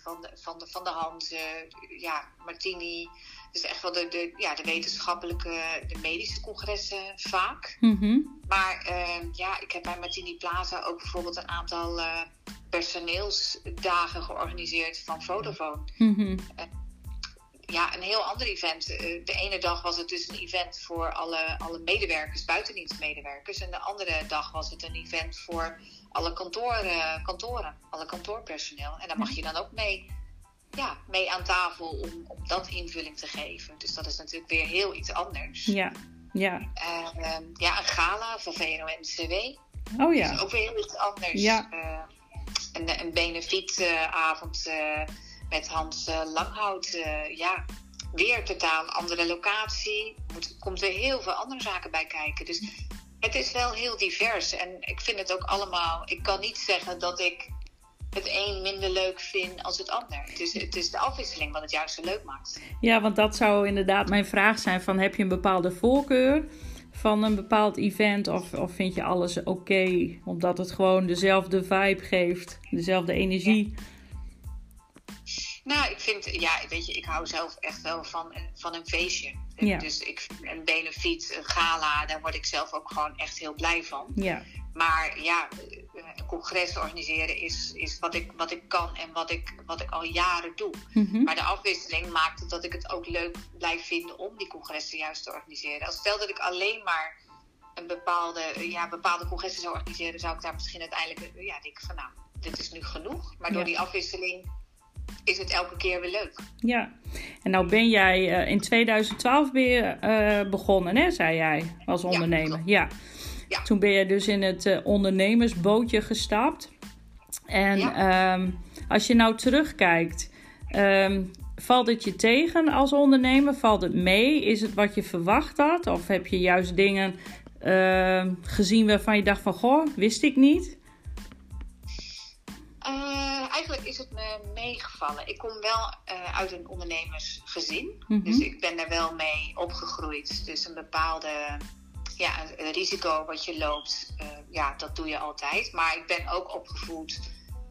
van de, van de, van de Hanze, ja, Martini. Dus echt wel de, de, ja, de wetenschappelijke, de medische congressen vaak. Mm Maar uh, ja, ik heb bij Martini Plaza ook bijvoorbeeld een aantal uh, personeelsdagen georganiseerd van Vodafone. Mm -hmm. uh, ja, een heel ander event. de ene dag was het dus een event voor alle, alle medewerkers, buitendienstmedewerkers. En de andere dag was het een event voor alle kantoren, kantoren alle kantoorpersoneel. En daar mag je dan ook mee ja, mee aan tafel om, om dat invulling te geven. Dus dat is natuurlijk weer heel iets anders. Ja, ja. Uh, ja, een gala van VNO-NCW. Oh ja. Dat is ook weer heel iets anders. Ja. Uh, een, een benefietavond uh, met Hans Langhout. ja, weer totaal andere locatie. Moet, komt er heel veel andere zaken bij kijken. Dus het is wel heel divers. En ik vind het ook allemaal... Ik kan niet zeggen dat ik het een minder leuk vind als het ander. Het is, het is de afwisseling wat het juist zo leuk maakt. Ja, want dat zou inderdaad mijn vraag zijn: van heb je een bepaalde voorkeur van een bepaald event of, of vind je alles oké okay, omdat het gewoon dezelfde vibe geeft, dezelfde energie? Ja. Nou, ik vind, ja, weet je, ik hou zelf echt wel van, van een feestje. Ja. Dus ik, een benefiet, een gala, daar word ik zelf ook gewoon echt heel blij van. Ja. Maar ja, een congres organiseren is, is wat, ik, wat ik kan en wat ik, wat ik al jaren doe. Mm -hmm. Maar de afwisseling maakt het dat ik het ook leuk blijf vinden om die congressen juist te organiseren. Als stel dat ik alleen maar een bepaalde, ja, bepaalde congressen zou organiseren, zou ik daar misschien uiteindelijk ja, denken van nou, dit is nu genoeg. Maar door Ja. die afwisseling is het elke keer weer leuk. Ja, en nou ben jij uh, in 2012 ben je, uh, begonnen, hè, zei jij, als ondernemer. Ja. Ja. Toen ben je dus in het uh, ondernemersbootje gestapt. En Ja. um, als je nou terugkijkt, um, valt het je tegen als ondernemer? Valt het mee? Is het wat je verwacht had? Of heb je juist dingen uh, gezien waarvan je dacht van, goh, wist ik niet? Eigenlijk is het me meegevallen. Ik kom wel uh, uit een ondernemersgezin. Mhm. Dus ik ben daar wel mee opgegroeid. Dus een bepaalde ja, een risico wat je loopt, uh, ja, dat doe je altijd. Maar ik ben ook opgevoed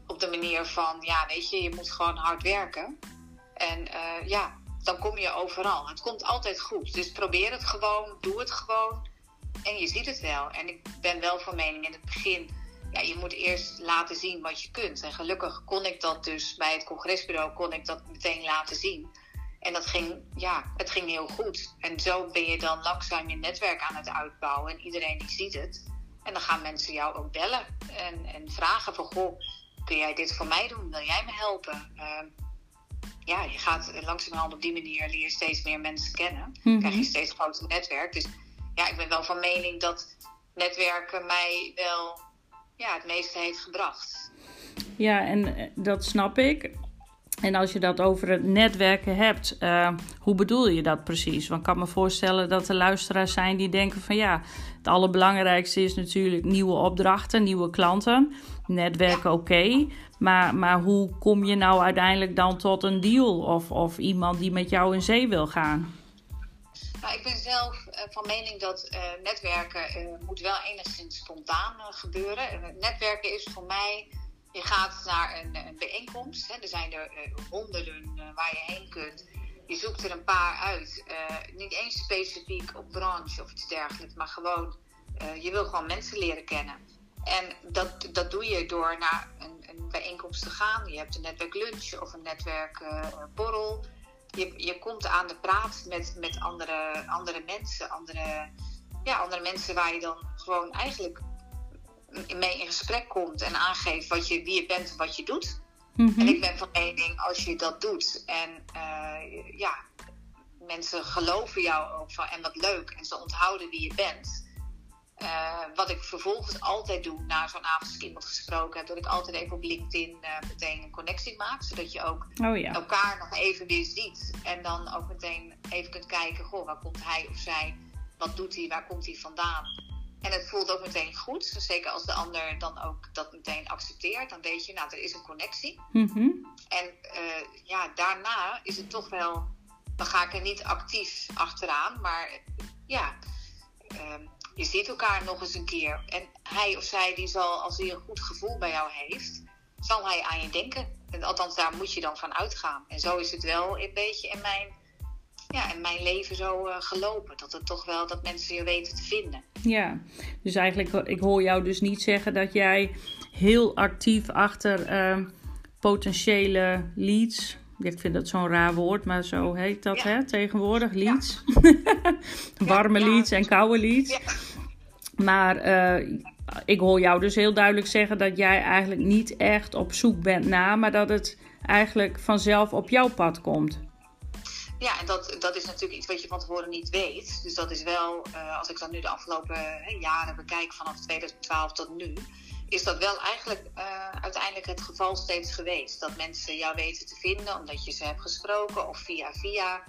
op de manier van, ja, weet je, je moet gewoon hard werken. En uh, ja, dan kom je overal. Het komt altijd goed. Dus probeer het gewoon, doe het gewoon. En je ziet het wel. En ik ben wel van mening in het begin, ja, je moet eerst laten zien wat je kunt. En gelukkig kon ik dat dus bij het congresbureau, kon ik dat meteen laten zien. En dat ging, ja, het ging heel goed. En zo ben je dan langzaam je netwerk aan het uitbouwen. En iedereen die ziet het. En dan gaan mensen jou ook bellen. En, en vragen van, goh, kun jij dit voor mij doen? Wil jij me helpen? Uh, ja, je gaat langzamerhand op die manier leer je steeds meer mensen kennen. Mhm. Krijg je steeds groter netwerk. Dus ja, ik ben wel van mening dat netwerken mij wel ja, het meeste heeft gebracht. Ja, en eh, dat snap ik. En als je dat over het netwerken hebt, uh, hoe bedoel je dat precies? Want ik kan me voorstellen dat er luisteraars zijn die denken van ja, het allerbelangrijkste is natuurlijk nieuwe opdrachten, nieuwe klanten. Netwerken oké, okay, maar, maar hoe kom je nou uiteindelijk dan tot een deal of, of iemand die met jou in zee wil gaan? Ik ben zelf uh, van mening dat uh, netwerken uh, moet wel enigszins spontaan gebeuren. netwerken is voor mij je gaat naar een, een bijeenkomst. Hè. Er zijn er uh, honderden waar je heen kunt. Je zoekt er een paar uit. Niet eens specifiek op branche of iets dergelijks, maar gewoon, je wil gewoon mensen leren kennen. En dat, dat doe je door naar een, een bijeenkomst te gaan. Je hebt een netwerklunch of een netwerkborrel. Je, je komt aan de praat met, met andere, andere mensen. Andere, ja, andere mensen waar je dan gewoon eigenlijk mee in gesprek komt en aangeeft wat je, wie je bent en wat je doet. Mm -hmm. En ik ben van mening, als je dat doet en uh, ja, mensen geloven jou ook van en wat leuk en ze onthouden wie je bent. Uh, wat ik vervolgens altijd doe na zo'n avond als ik iemand gesproken heb, dat ik altijd even op LinkedIn uh, meteen een connectie maak, zodat je ook oh, ja. elkaar nog even weer ziet en dan ook meteen even kunt kijken, goh, waar komt hij of zij, wat doet hij, waar komt hij vandaan. En het voelt ook meteen goed. Zeker als de ander dan ook dat meteen accepteert. Dan weet je, nou, er is een connectie. Mhm. En eh, ja, daarna is het toch wel... Dan ga ik er niet actief achteraan. Maar ja, ehm, je ziet elkaar nog eens een keer. En hij of zij, die zal, als hij een goed gevoel bij jou heeft... zal hij aan je denken. En althans, daar moet je dan van uitgaan. En zo is het wel een beetje in mijn, ja, in mijn leven zo eh, gelopen. Dat het toch wel dat mensen je weten te vinden. Ja, dus eigenlijk, ik hoor jou dus niet zeggen dat jij heel actief achter eh, potentiële leads. Ik vind dat zo'n raar woord, maar zo heet dat Ja. hè, tegenwoordig, leads. Ja, [laughs] Warme leads en koude leads. Maar eh, ik hoor jou dus heel duidelijk zeggen dat jij eigenlijk niet echt op zoek bent naar, maar dat het eigenlijk vanzelf op jouw pad komt. Ja, en dat, dat is natuurlijk iets wat je van tevoren niet weet. Dus dat is wel, eh, als ik dan nu de afgelopen hè, jaren bekijk, vanaf 2012 tot nu, is dat wel eigenlijk eh, uiteindelijk het geval steeds geweest. Dat mensen jou weten te vinden omdat je ze hebt gesproken of via via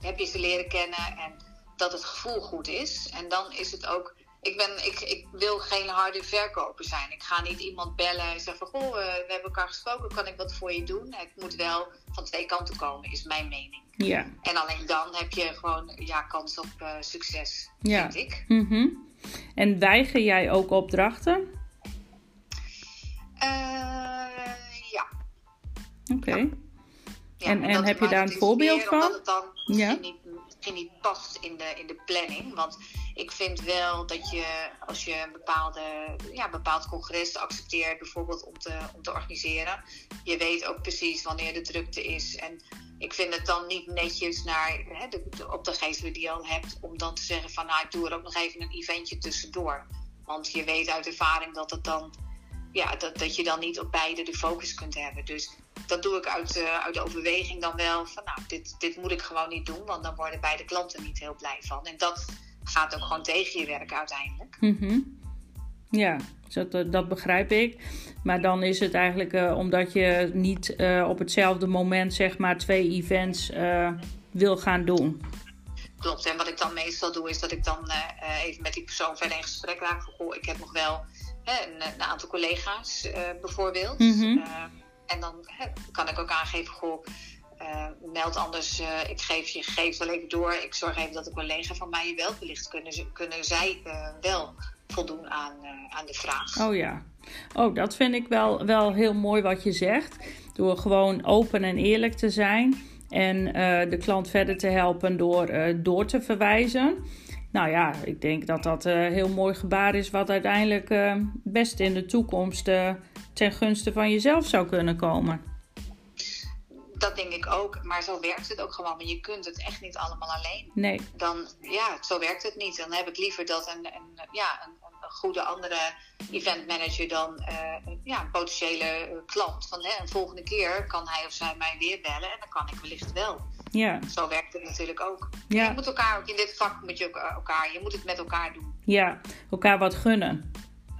heb je ze leren kennen en dat het gevoel goed is. En dan is het ook. Ik, ben, ik, ik wil geen harde verkoper zijn. Ik ga niet iemand bellen en zeggen van... Goh, eh, we hebben elkaar gesproken, kan ik wat voor je doen? Het moet wel van twee kanten komen, is mijn mening. Ja. En alleen dan heb je gewoon ja, kans op eh, succes, Ja. vind ik. Mhm. En weiger jij ook opdrachten? Eh, ja. Oké. ja. En- en heb je daar een is voorbeeld van? Omdat het dan Ja. misschien, niet, misschien niet past in de, in de planning. Want ik vind wel dat je, als je een bepaalde, ja, een bepaald congres accepteert, bijvoorbeeld om te, om te organiseren, je weet ook precies wanneer de drukte is. En ik vind het dan niet netjes naar hè, de, de opdrachtgever die je al hebt, om dan te zeggen van nou, ik doe er ook nog even een eventje tussendoor. Want je weet uit ervaring dat het dan ja, dat, dat je dan niet op beide de focus kunt hebben. Dus dat doe ik uit, eh, uit de overweging dan wel van nou, dit, dit moet ik gewoon niet doen, want dan worden beide klanten niet heel blij van. En dat gaat ook gewoon tegen je werk uiteindelijk. Mhm. Ja, dat, eh, dat begrijp ik. Maar dan is het eigenlijk eh, omdat je niet op hetzelfde moment zeg maar twee events wil gaan doen. Klopt. En wat ik dan meestal doe, is dat ik dan even met die persoon verder in gesprek raak. Van, goh, ik heb nog wel hè, een, een aantal collega's eh, bijvoorbeeld. Mhm. Eh, en dan hè, kan ik ook aangeven, goh, eh, meld anders. ik geef je gegevens wel even door. Ik zorg even dat een collega van mij je belt. Wellicht kunnen, kunnen zij wel voldoen aan, aan de vraag. Oh ja. Oh, dat vind ik wel, wel heel mooi wat je zegt. Door gewoon open en eerlijk te zijn. En de klant verder te helpen door door te verwijzen. Nou ja, ik denk dat dat een heel mooi gebaar is. Wat uiteindelijk eh, best in de toekomst eh, ten gunste van jezelf zou kunnen komen. Dat denk ik ook. Maar zo werkt het ook gewoon. Want je kunt het echt niet allemaal alleen. Nee. dan ja, zo werkt het niet. Dan heb ik liever dat een, een, ja, een goede andere event manager dan eh, een, ja, een potentiële eh, klant. Van, hè, een volgende keer kan hij of zij mij weer bellen en dan kan ik wellicht wel. Ja. Zo werkt het natuurlijk ook. Je moet elkaar ook in dit vak moet je eh, elkaar, je moet het met elkaar doen. Ja. Elkaar wat gunnen.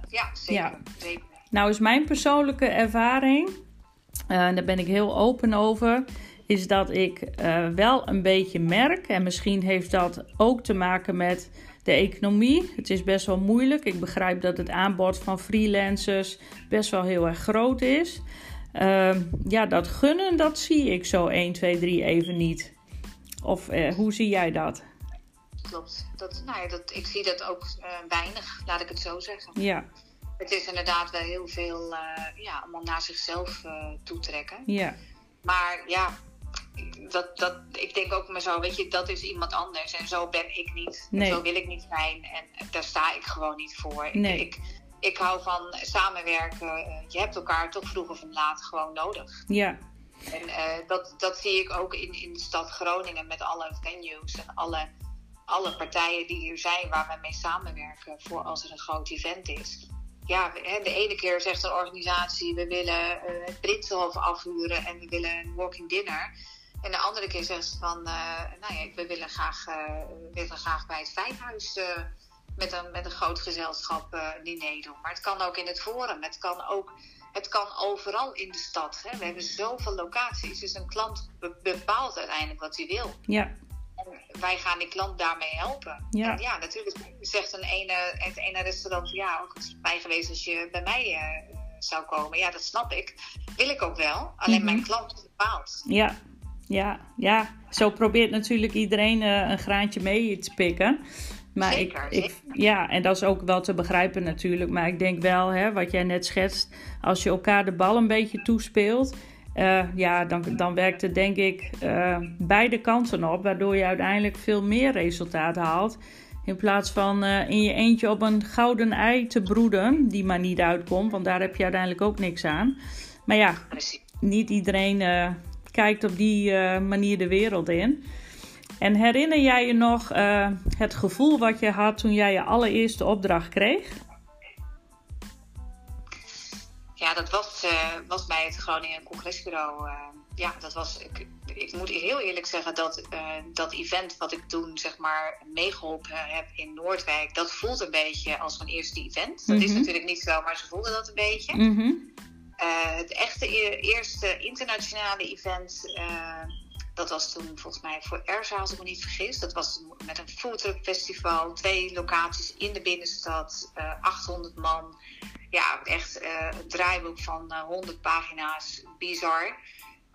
Ja, zeker. Ja. zeker. Nou is mijn persoonlijke ervaring, en daar ben ik heel open over, is dat ik wel een beetje merk, en misschien heeft dat ook te maken met de economie. Het is best wel moeilijk. Ik begrijp dat het aanbod van freelancers best wel heel erg groot is. Ehm, ja, dat gunnen, dat zie ik zo 1, 2, 3 even niet. Of eh, hoe zie jij dat? Klopt. Dat, nou ja, dat, ik zie dat ook eh, weinig, laat ik het zo zeggen. Ja, Het is inderdaad wel heel veel eh, ja, allemaal naar zichzelf toetrekken. ja, Maar ja, dat, dat, ik denk ook maar zo, weet je, dat is iemand anders. En zo ben ik niet. Nee. En zo wil ik niet zijn. En daar sta ik gewoon niet voor. Ik- Nee. Ik, ik, hou van samenwerken. Eh, Je hebt elkaar toch vroeg of laat gewoon nodig. ja, En eh, dat, dat zie ik ook in, in de stad Groningen met alle venues en alle, alle partijen die hier zijn waar we mee samenwerken voor als er een groot event is. Ja, de ene keer zegt een organisatie we willen eh, het Prinsenhof afhuren en we willen een walking dinner. En de andere keer zegt ze van, eh, nou ja, we willen graag, eh, willen graag bij het Vijfhuis eh, met, een, met een groot gezelschap diner doen. Maar het kan ook in het Forum, het kan ook het kan overal in de stad. Hè. We hebben zoveel locaties. Dus een klant be- bepaalt uiteindelijk wat hij wil. ja, En wij gaan die klant daarmee helpen. Ja. En ja, natuurlijk zegt een ene, het ene restaurant, ja, ook het is mij geweest als je bij mij uh, zou komen. Ja, dat snap ik. Wil ik ook wel. Alleen Mhm. mijn klant bepaalt. Ja, ja, ja. Zo probeert natuurlijk iedereen eh, een graantje mee te pikken. Maar Zeker, ik, ik, ja, en dat is ook wel te begrijpen natuurlijk. Maar ik denk wel, hè, wat jij net schetst, als je elkaar de bal een beetje toespeelt, eh, ja, dan, dan werkt het denk ik eh, beide kanten op, waardoor je uiteindelijk veel meer resultaat haalt. In plaats van in je eentje op een gouden ei te broeden, die maar niet uitkomt, want daar heb je uiteindelijk ook niks aan. Maar ja, Precies. niet iedereen kijkt op die eh, manier de wereld in. En herinner jij je nog eh, het gevoel wat je had toen jij je allereerste opdracht kreeg? Ja, dat was, eh, was bij het Groningen Congresbureau. ja, dat was. Ik, ik moet heel eerlijk zeggen dat dat event wat ik toen zeg maar meegeholpen heb in Noordwijk, dat voelt een beetje als mijn eerste event. Dat is Mhm. natuurlijk niet zo, maar ze voelden dat een beetje. Mhm. Het echte e- eerste internationale event, eh, dat was toen volgens mij voor Erza, als ik me niet vergis. Dat was met een foodtruck festival, twee locaties in de binnenstad, eh 800 man. Ja, echt eh, een draaiboek van eh, 100 pagina's, bizar.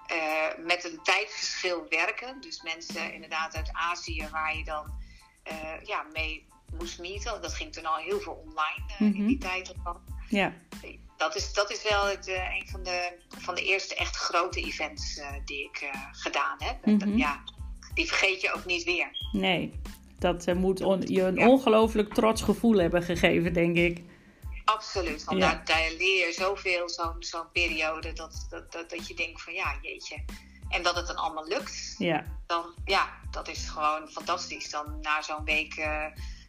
Eh, met een tijdverschil werken. Dus mensen inderdaad uit Azië waar je dan eh, ja, mee moest meeten. Dat ging toen al heel veel online eh, Mhm. in die tijd. al. Ja. Dat is, dat is wel het, eh, een van de, van de eerste echt grote events eh, die ik eh, gedaan heb. Mhm. ja, die vergeet je ook niet weer. Nee, dat moet je een Ja. ongelooflijk trots gevoel hebben gegeven, denk ik. Absoluut. Want Ja. daar, daar leer je zoveel, zo'n zo'n periode, dat, dat, dat, dat je denkt van ja, jeetje. En dat het dan allemaal lukt, Ja, dan ja, dat is gewoon fantastisch. Dan na zo'n week,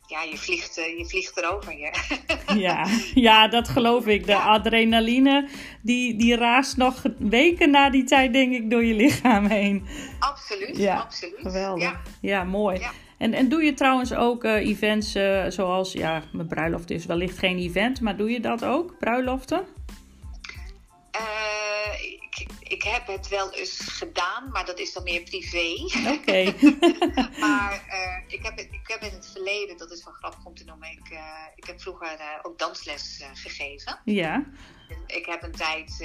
ja, je vliegt, eh, je vliegt erover. Je. [laughs] ja. ja dat geloof ik. De Ja. adrenaline, die, die raast nog weken na die tijd, denk ik, door je lichaam heen. absoluut, Ja, absoluut. Geweldig. Ja. Ja, mooi. Ja. En, en doe je trouwens ook eh, events eh, zoals, ja, mijn bruiloft is wellicht geen event, maar doe je dat ook, bruiloften? Ik, ik heb het wel eens gedaan, maar dat is dan meer privé. Oké. [laughs] Maar eh, ik, heb ik heb in het verleden, dat is wel grappig om te noemen, ik, eh, ik heb vroeger eh, ook dansles gegeven. ja. Ik heb een tijd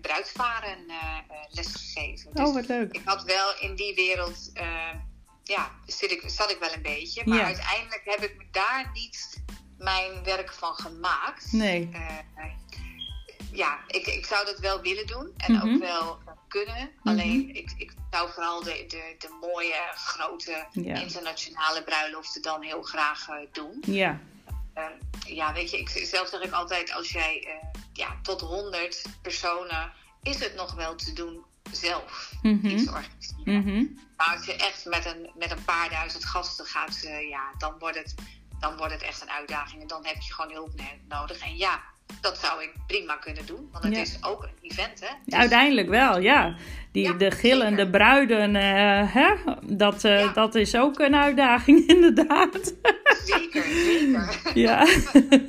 bruidvaren les gegeven. Oh, wat leuk. ik had wel in die wereld, ja, zit ik, zat ik wel een beetje. Maar Ja. uiteindelijk heb ik daar niet mijn werk van gemaakt. Nee. Eh, ja, ik, ik zou dat wel willen doen en Mhm. ook wel eh, kunnen. Alleen ik, ik zou vooral de, de, de mooie, grote, internationale bruiloften dan heel graag eh, doen. Ja. Eh, ja, weet je, ik, zelf zeg ik altijd, als jij eh, ja, tot 100 personen, is het nog wel te doen zelf Mhm. iets organiseren. Mhm. Maar als je echt met een, met een paar duizend gasten gaat, eh, ja, dan wordt, het, dan wordt het echt een uitdaging. En dan heb je gewoon hulp nodig. En ja, dat zou ik prima kunnen doen. Want het Ja. is ook een event, hè? Uiteindelijk wel, ja. Die, Ja, de gillende zeker. bruiden, eh, hè? Dat, eh, Ja. dat is ook een uitdaging, [laughs] inderdaad. Zeker, zeker. [laughs] ja.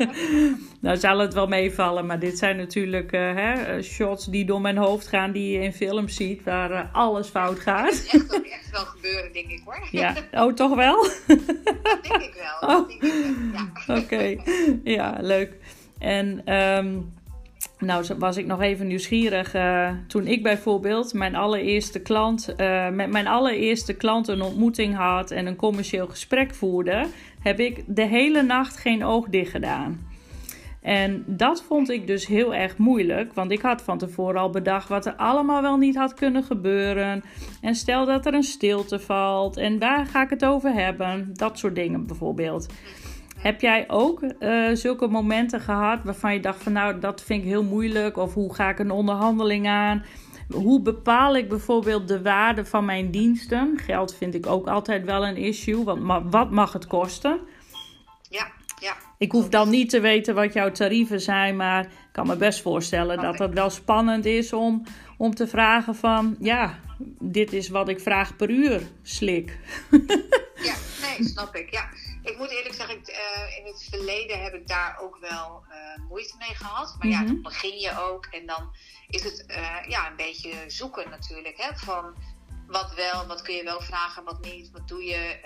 [laughs] nou zal het wel meevallen, maar dit zijn natuurlijk eh, hè, shots die door mijn hoofd gaan, die je in films ziet, waar alles fout gaat. is echt, ook echt wel gebeuren, denk ik hoor. ja, oh, toch wel? Dat denk ik wel. Oh. Dat denk ik wel. Ja. Oké, ja, leuk. En ehm, nou was ik nog even nieuwsgierig. eh, toen ik bijvoorbeeld mijn allereerste klant, eh, met mijn allereerste klant een ontmoeting had en een commercieel gesprek voerde, heb ik de hele nacht geen oog dicht gedaan. En dat vond ik dus heel erg moeilijk, want ik had van tevoren al bedacht wat er allemaal wel niet had kunnen gebeuren. En stel dat er een stilte valt en waar ga ik het over hebben? Dat soort dingen bijvoorbeeld. Heb jij ook eh, zulke momenten gehad waarvan je dacht van nou dat vind ik heel moeilijk of hoe ga ik een onderhandeling aan? Hoe bepaal ik bijvoorbeeld de waarde van mijn diensten? Geld vind ik ook altijd wel een issue, want ma- wat mag het kosten? Ja, ja. Ik hoef dan niet te weten wat jouw tarieven zijn, maar ik kan me best voorstellen dat het wel spannend is om, om te vragen van ja, dit is wat ik vraag per uur, slik. [laughs] Nee, snap ik. Ja. Ik moet eerlijk zeggen, ik, eh, in het verleden heb ik daar ook wel eh, moeite mee gehad. Maar ja, Mhm. dan begin je ook en dan is het eh, ja, een beetje zoeken natuurlijk. Hè, van wat wel, wat kun je wel vragen, wat niet, wat doe je.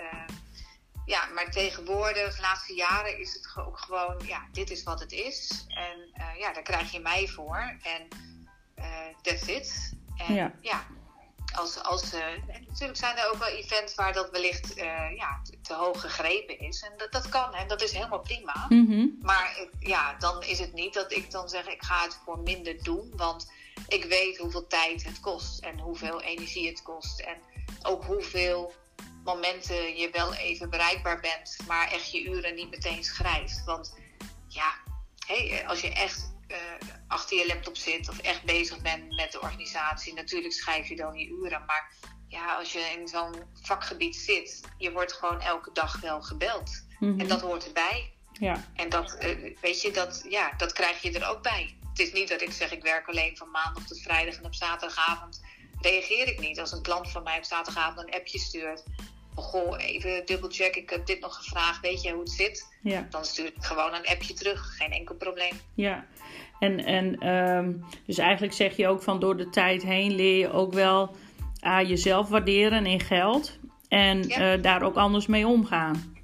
Ja, maar tegenwoordig, de laatste jaren, is het ook gewoon, ja, dit is wat het is. En ja, daar krijg je mij voor. En that's it. En ja, ja als, als, uh, natuurlijk zijn er ook wel events waar dat wellicht ja, te, te, hoog gegrepen is. En dat, dat kan en dat is helemaal prima. Mm Maar ja, dan is het niet dat ik dan zeg ik ga het voor minder doen. Want ik weet hoeveel tijd het kost en hoeveel energie het kost. En ook hoeveel momenten je wel even bereikbaar bent, maar echt je uren niet meteen schrijft. Want ja, hey, als je echt uh, achter je laptop zit of echt bezig bent met de organisatie, natuurlijk schrijf je dan je uren. Maar ja, als je in zo'n vakgebied zit, je wordt gewoon elke dag wel gebeld. Mhm. En dat hoort erbij. Ja. En dat, uh, weet je, dat, ja, dat krijg je er ook bij. Het is niet dat ik zeg, ik werk alleen van maandag tot vrijdag en op zaterdagavond reageer ik niet. Als een klant van mij op zaterdagavond een appje stuurt goh, even dubbelcheck, ik heb dit nog gevraagd, weet je hoe het zit? Ja. Dan stuur ik gewoon een appje terug, geen enkel probleem. Ja, en, en um, dus eigenlijk zeg je ook van door de tijd heen leer je ook wel aan jezelf waarderen in geld en ja. uh, daar ook anders mee omgaan.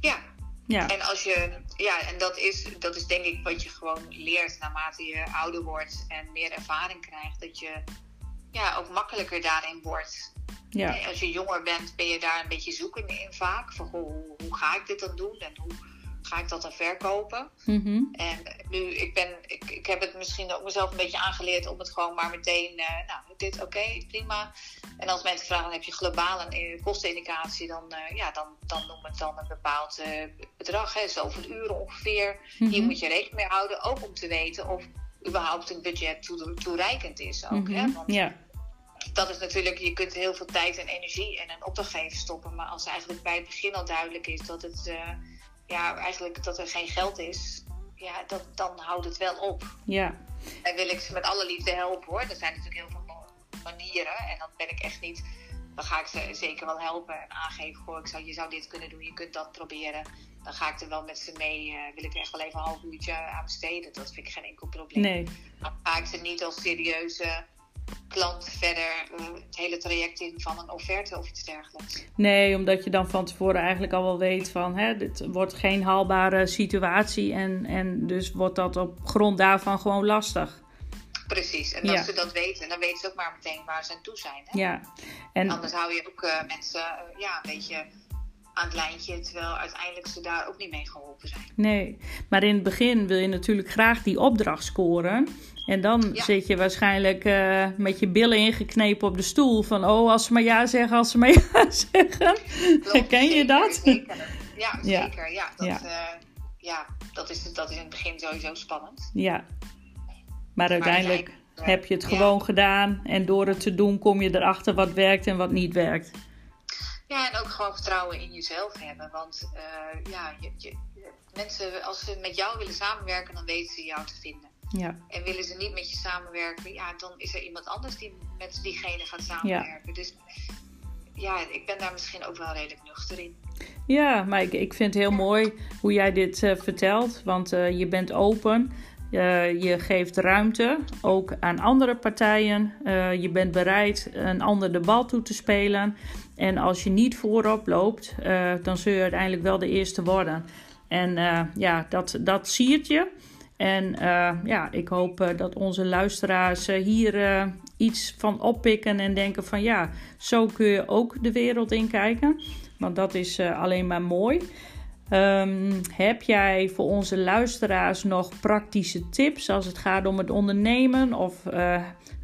Ja. ja, en als je, ja, en dat is, dat is denk ik wat je gewoon leert naarmate je ouder wordt en meer ervaring krijgt, dat je ja, ook makkelijker daarin wordt. Ja. Als je jonger bent, ben je daar een beetje zoekende in vaak. Van hoe, hoe ga ik dit dan doen en hoe ga ik dat dan verkopen? Mm-hmm. En nu, ik, ben, ik, ik heb het misschien ook mezelf een beetje aangeleerd om het gewoon maar meteen, uh, nou, dit oké, prima. En als mensen vragen, heb je globaal een kostenindicatie, dan, uh, ja, dan, dan noem het dan een bepaald uh, bedrag, hè, zoveel uren ongeveer. Mm-hmm. Hier moet je rekening mee houden, ook om te weten of überhaupt een budget toe, toereikend is. Ook, hè? Want, ja dat is natuurlijk, je kunt heel veel tijd en energie in een opdrachtgever stoppen. Maar als eigenlijk bij het begin al duidelijk is dat het uh, ja, eigenlijk dat er geen geld is, ja, dat, dan houdt het wel op. Ja. En wil ik ze met alle liefde helpen hoor. Er zijn natuurlijk heel veel manieren. En dan ben ik echt niet. Dan ga ik ze zeker wel helpen en aangeven. Goh, ik zou, je zou dit kunnen doen, je kunt dat proberen. Dan ga ik er wel met ze mee. Uh, wil ik er echt wel even een half uurtje aan besteden. Dat vind ik geen enkel probleem. Nee. Dan ga ik ze niet als serieuze klant verder uh, het hele traject in van een offerte of iets dergelijks. Nee, omdat je dan van tevoren eigenlijk al wel weet van hè, dit wordt geen haalbare situatie en, en dus wordt dat op grond daarvan gewoon lastig. Precies, en als ja. ze dat weten, dan weten ze ook maar meteen waar ze aan toe zijn. Hè? Ja. En... Anders hou je ook uh, mensen uh, ja, een beetje aan het lijntje, terwijl uiteindelijk ze daar ook niet mee geholpen zijn. Nee, maar in het begin wil je natuurlijk graag die opdracht scoren. En dan ja. zit je waarschijnlijk uh, met je billen ingeknepen op de stoel. Van oh, als ze maar ja zeggen, als ze maar [laughs] ja zeggen. Klopt, Ken je dat? Zeker. Ja, [laughs] Ja. zeker. Ja, dat, Ja. ja. ja dat, is, dat is in het begin sowieso spannend. Ja. Maar uiteindelijk heb je het Ja. gewoon gedaan. En door het te doen kom je erachter wat werkt en wat niet werkt. Ja, en ook gewoon vertrouwen in jezelf hebben. Want eh, ja, je, je, mensen, als ze met jou willen samenwerken, dan weten ze jou te vinden. Ja. En willen ze niet met je samenwerken, ja, dan is er iemand anders die met diegene gaat samenwerken. Dus ja, ik ben daar misschien ook wel redelijk nuchter in. Ja, maar ik, ik vind het heel mooi hoe jij dit eh, vertelt. Want eh, je bent open. Je geeft ruimte, ook aan andere partijen. Je bent bereid een ander de bal toe te spelen. En als je niet voorop loopt, eh, dan zul je uiteindelijk wel de eerste worden. En eh, ja, dat, dat siert je. En eh, ja, ik hoop dat onze luisteraars hier iets van oppikken en denken van ja, zo kun je ook de wereld in kijken. Want dat is alleen maar mooi. Ehm, heb jij voor onze luisteraars nog praktische tips als het gaat om het ondernemen of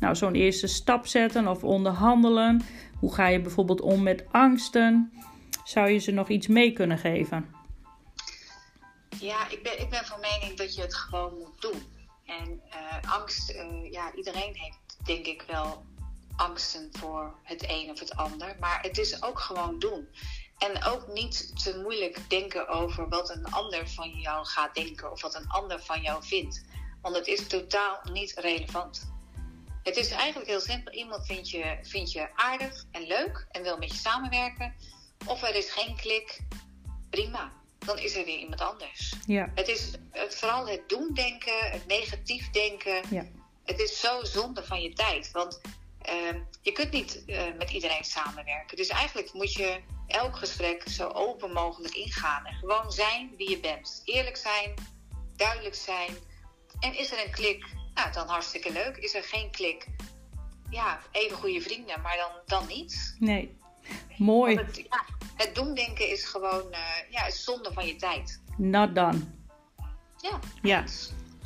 nou, zo'n eerste stap zetten of onderhandelen? Hoe ga je bijvoorbeeld om met angsten? Zou je ze nog iets mee kunnen geven? Ja, ik ben, ik ben van mening dat je het gewoon moet doen. En uh, angst, uh, ja, iedereen heeft denk ik wel angsten voor het een of het ander. Maar het is ook gewoon doen. En ook niet te moeilijk denken over wat een ander van jou gaat denken of wat een ander van jou vindt. Want het is totaal niet relevant. Het is eigenlijk heel simpel. Iemand vindt je, vindt je aardig en leuk en wil met je samenwerken. Of er is geen klik. Prima. Dan is er weer iemand anders. Ja, Het is het, vooral het doen denken, het negatief denken. Ja. Het is zo zonde van je tijd. Want Ehm, je kunt niet eh, met iedereen samenwerken. Dus eigenlijk moet je elk gesprek zo open mogelijk ingaan. En gewoon zijn wie je bent. Eerlijk zijn, duidelijk zijn. En is er een klik? Nou, dan hartstikke leuk. Is er geen klik? Ja, even goede vrienden, maar dan, dan niet. Nee, mooi. Het, ja, het doemdenken is gewoon uh, ja, is zonde van je tijd. Not done. Ja. Ja,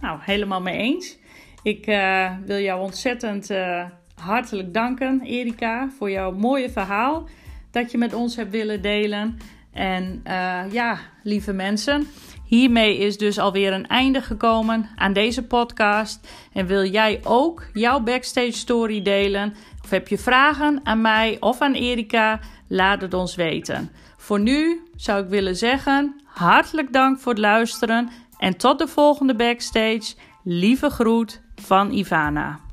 nou, helemaal mee eens. Ik uh, wil jou ontzettend uh, hartelijk danken, Erika, voor jouw mooie verhaal dat je met ons hebt willen delen. En ja, lieve mensen, hiermee is dus alweer een einde gekomen aan deze podcast. En wil jij ook jouw backstage story delen? Of heb je vragen aan mij of aan Erika? Laat het ons weten. Voor nu zou ik willen zeggen: hartelijk dank voor het luisteren en tot de volgende backstage. Lieve groet van Ivana.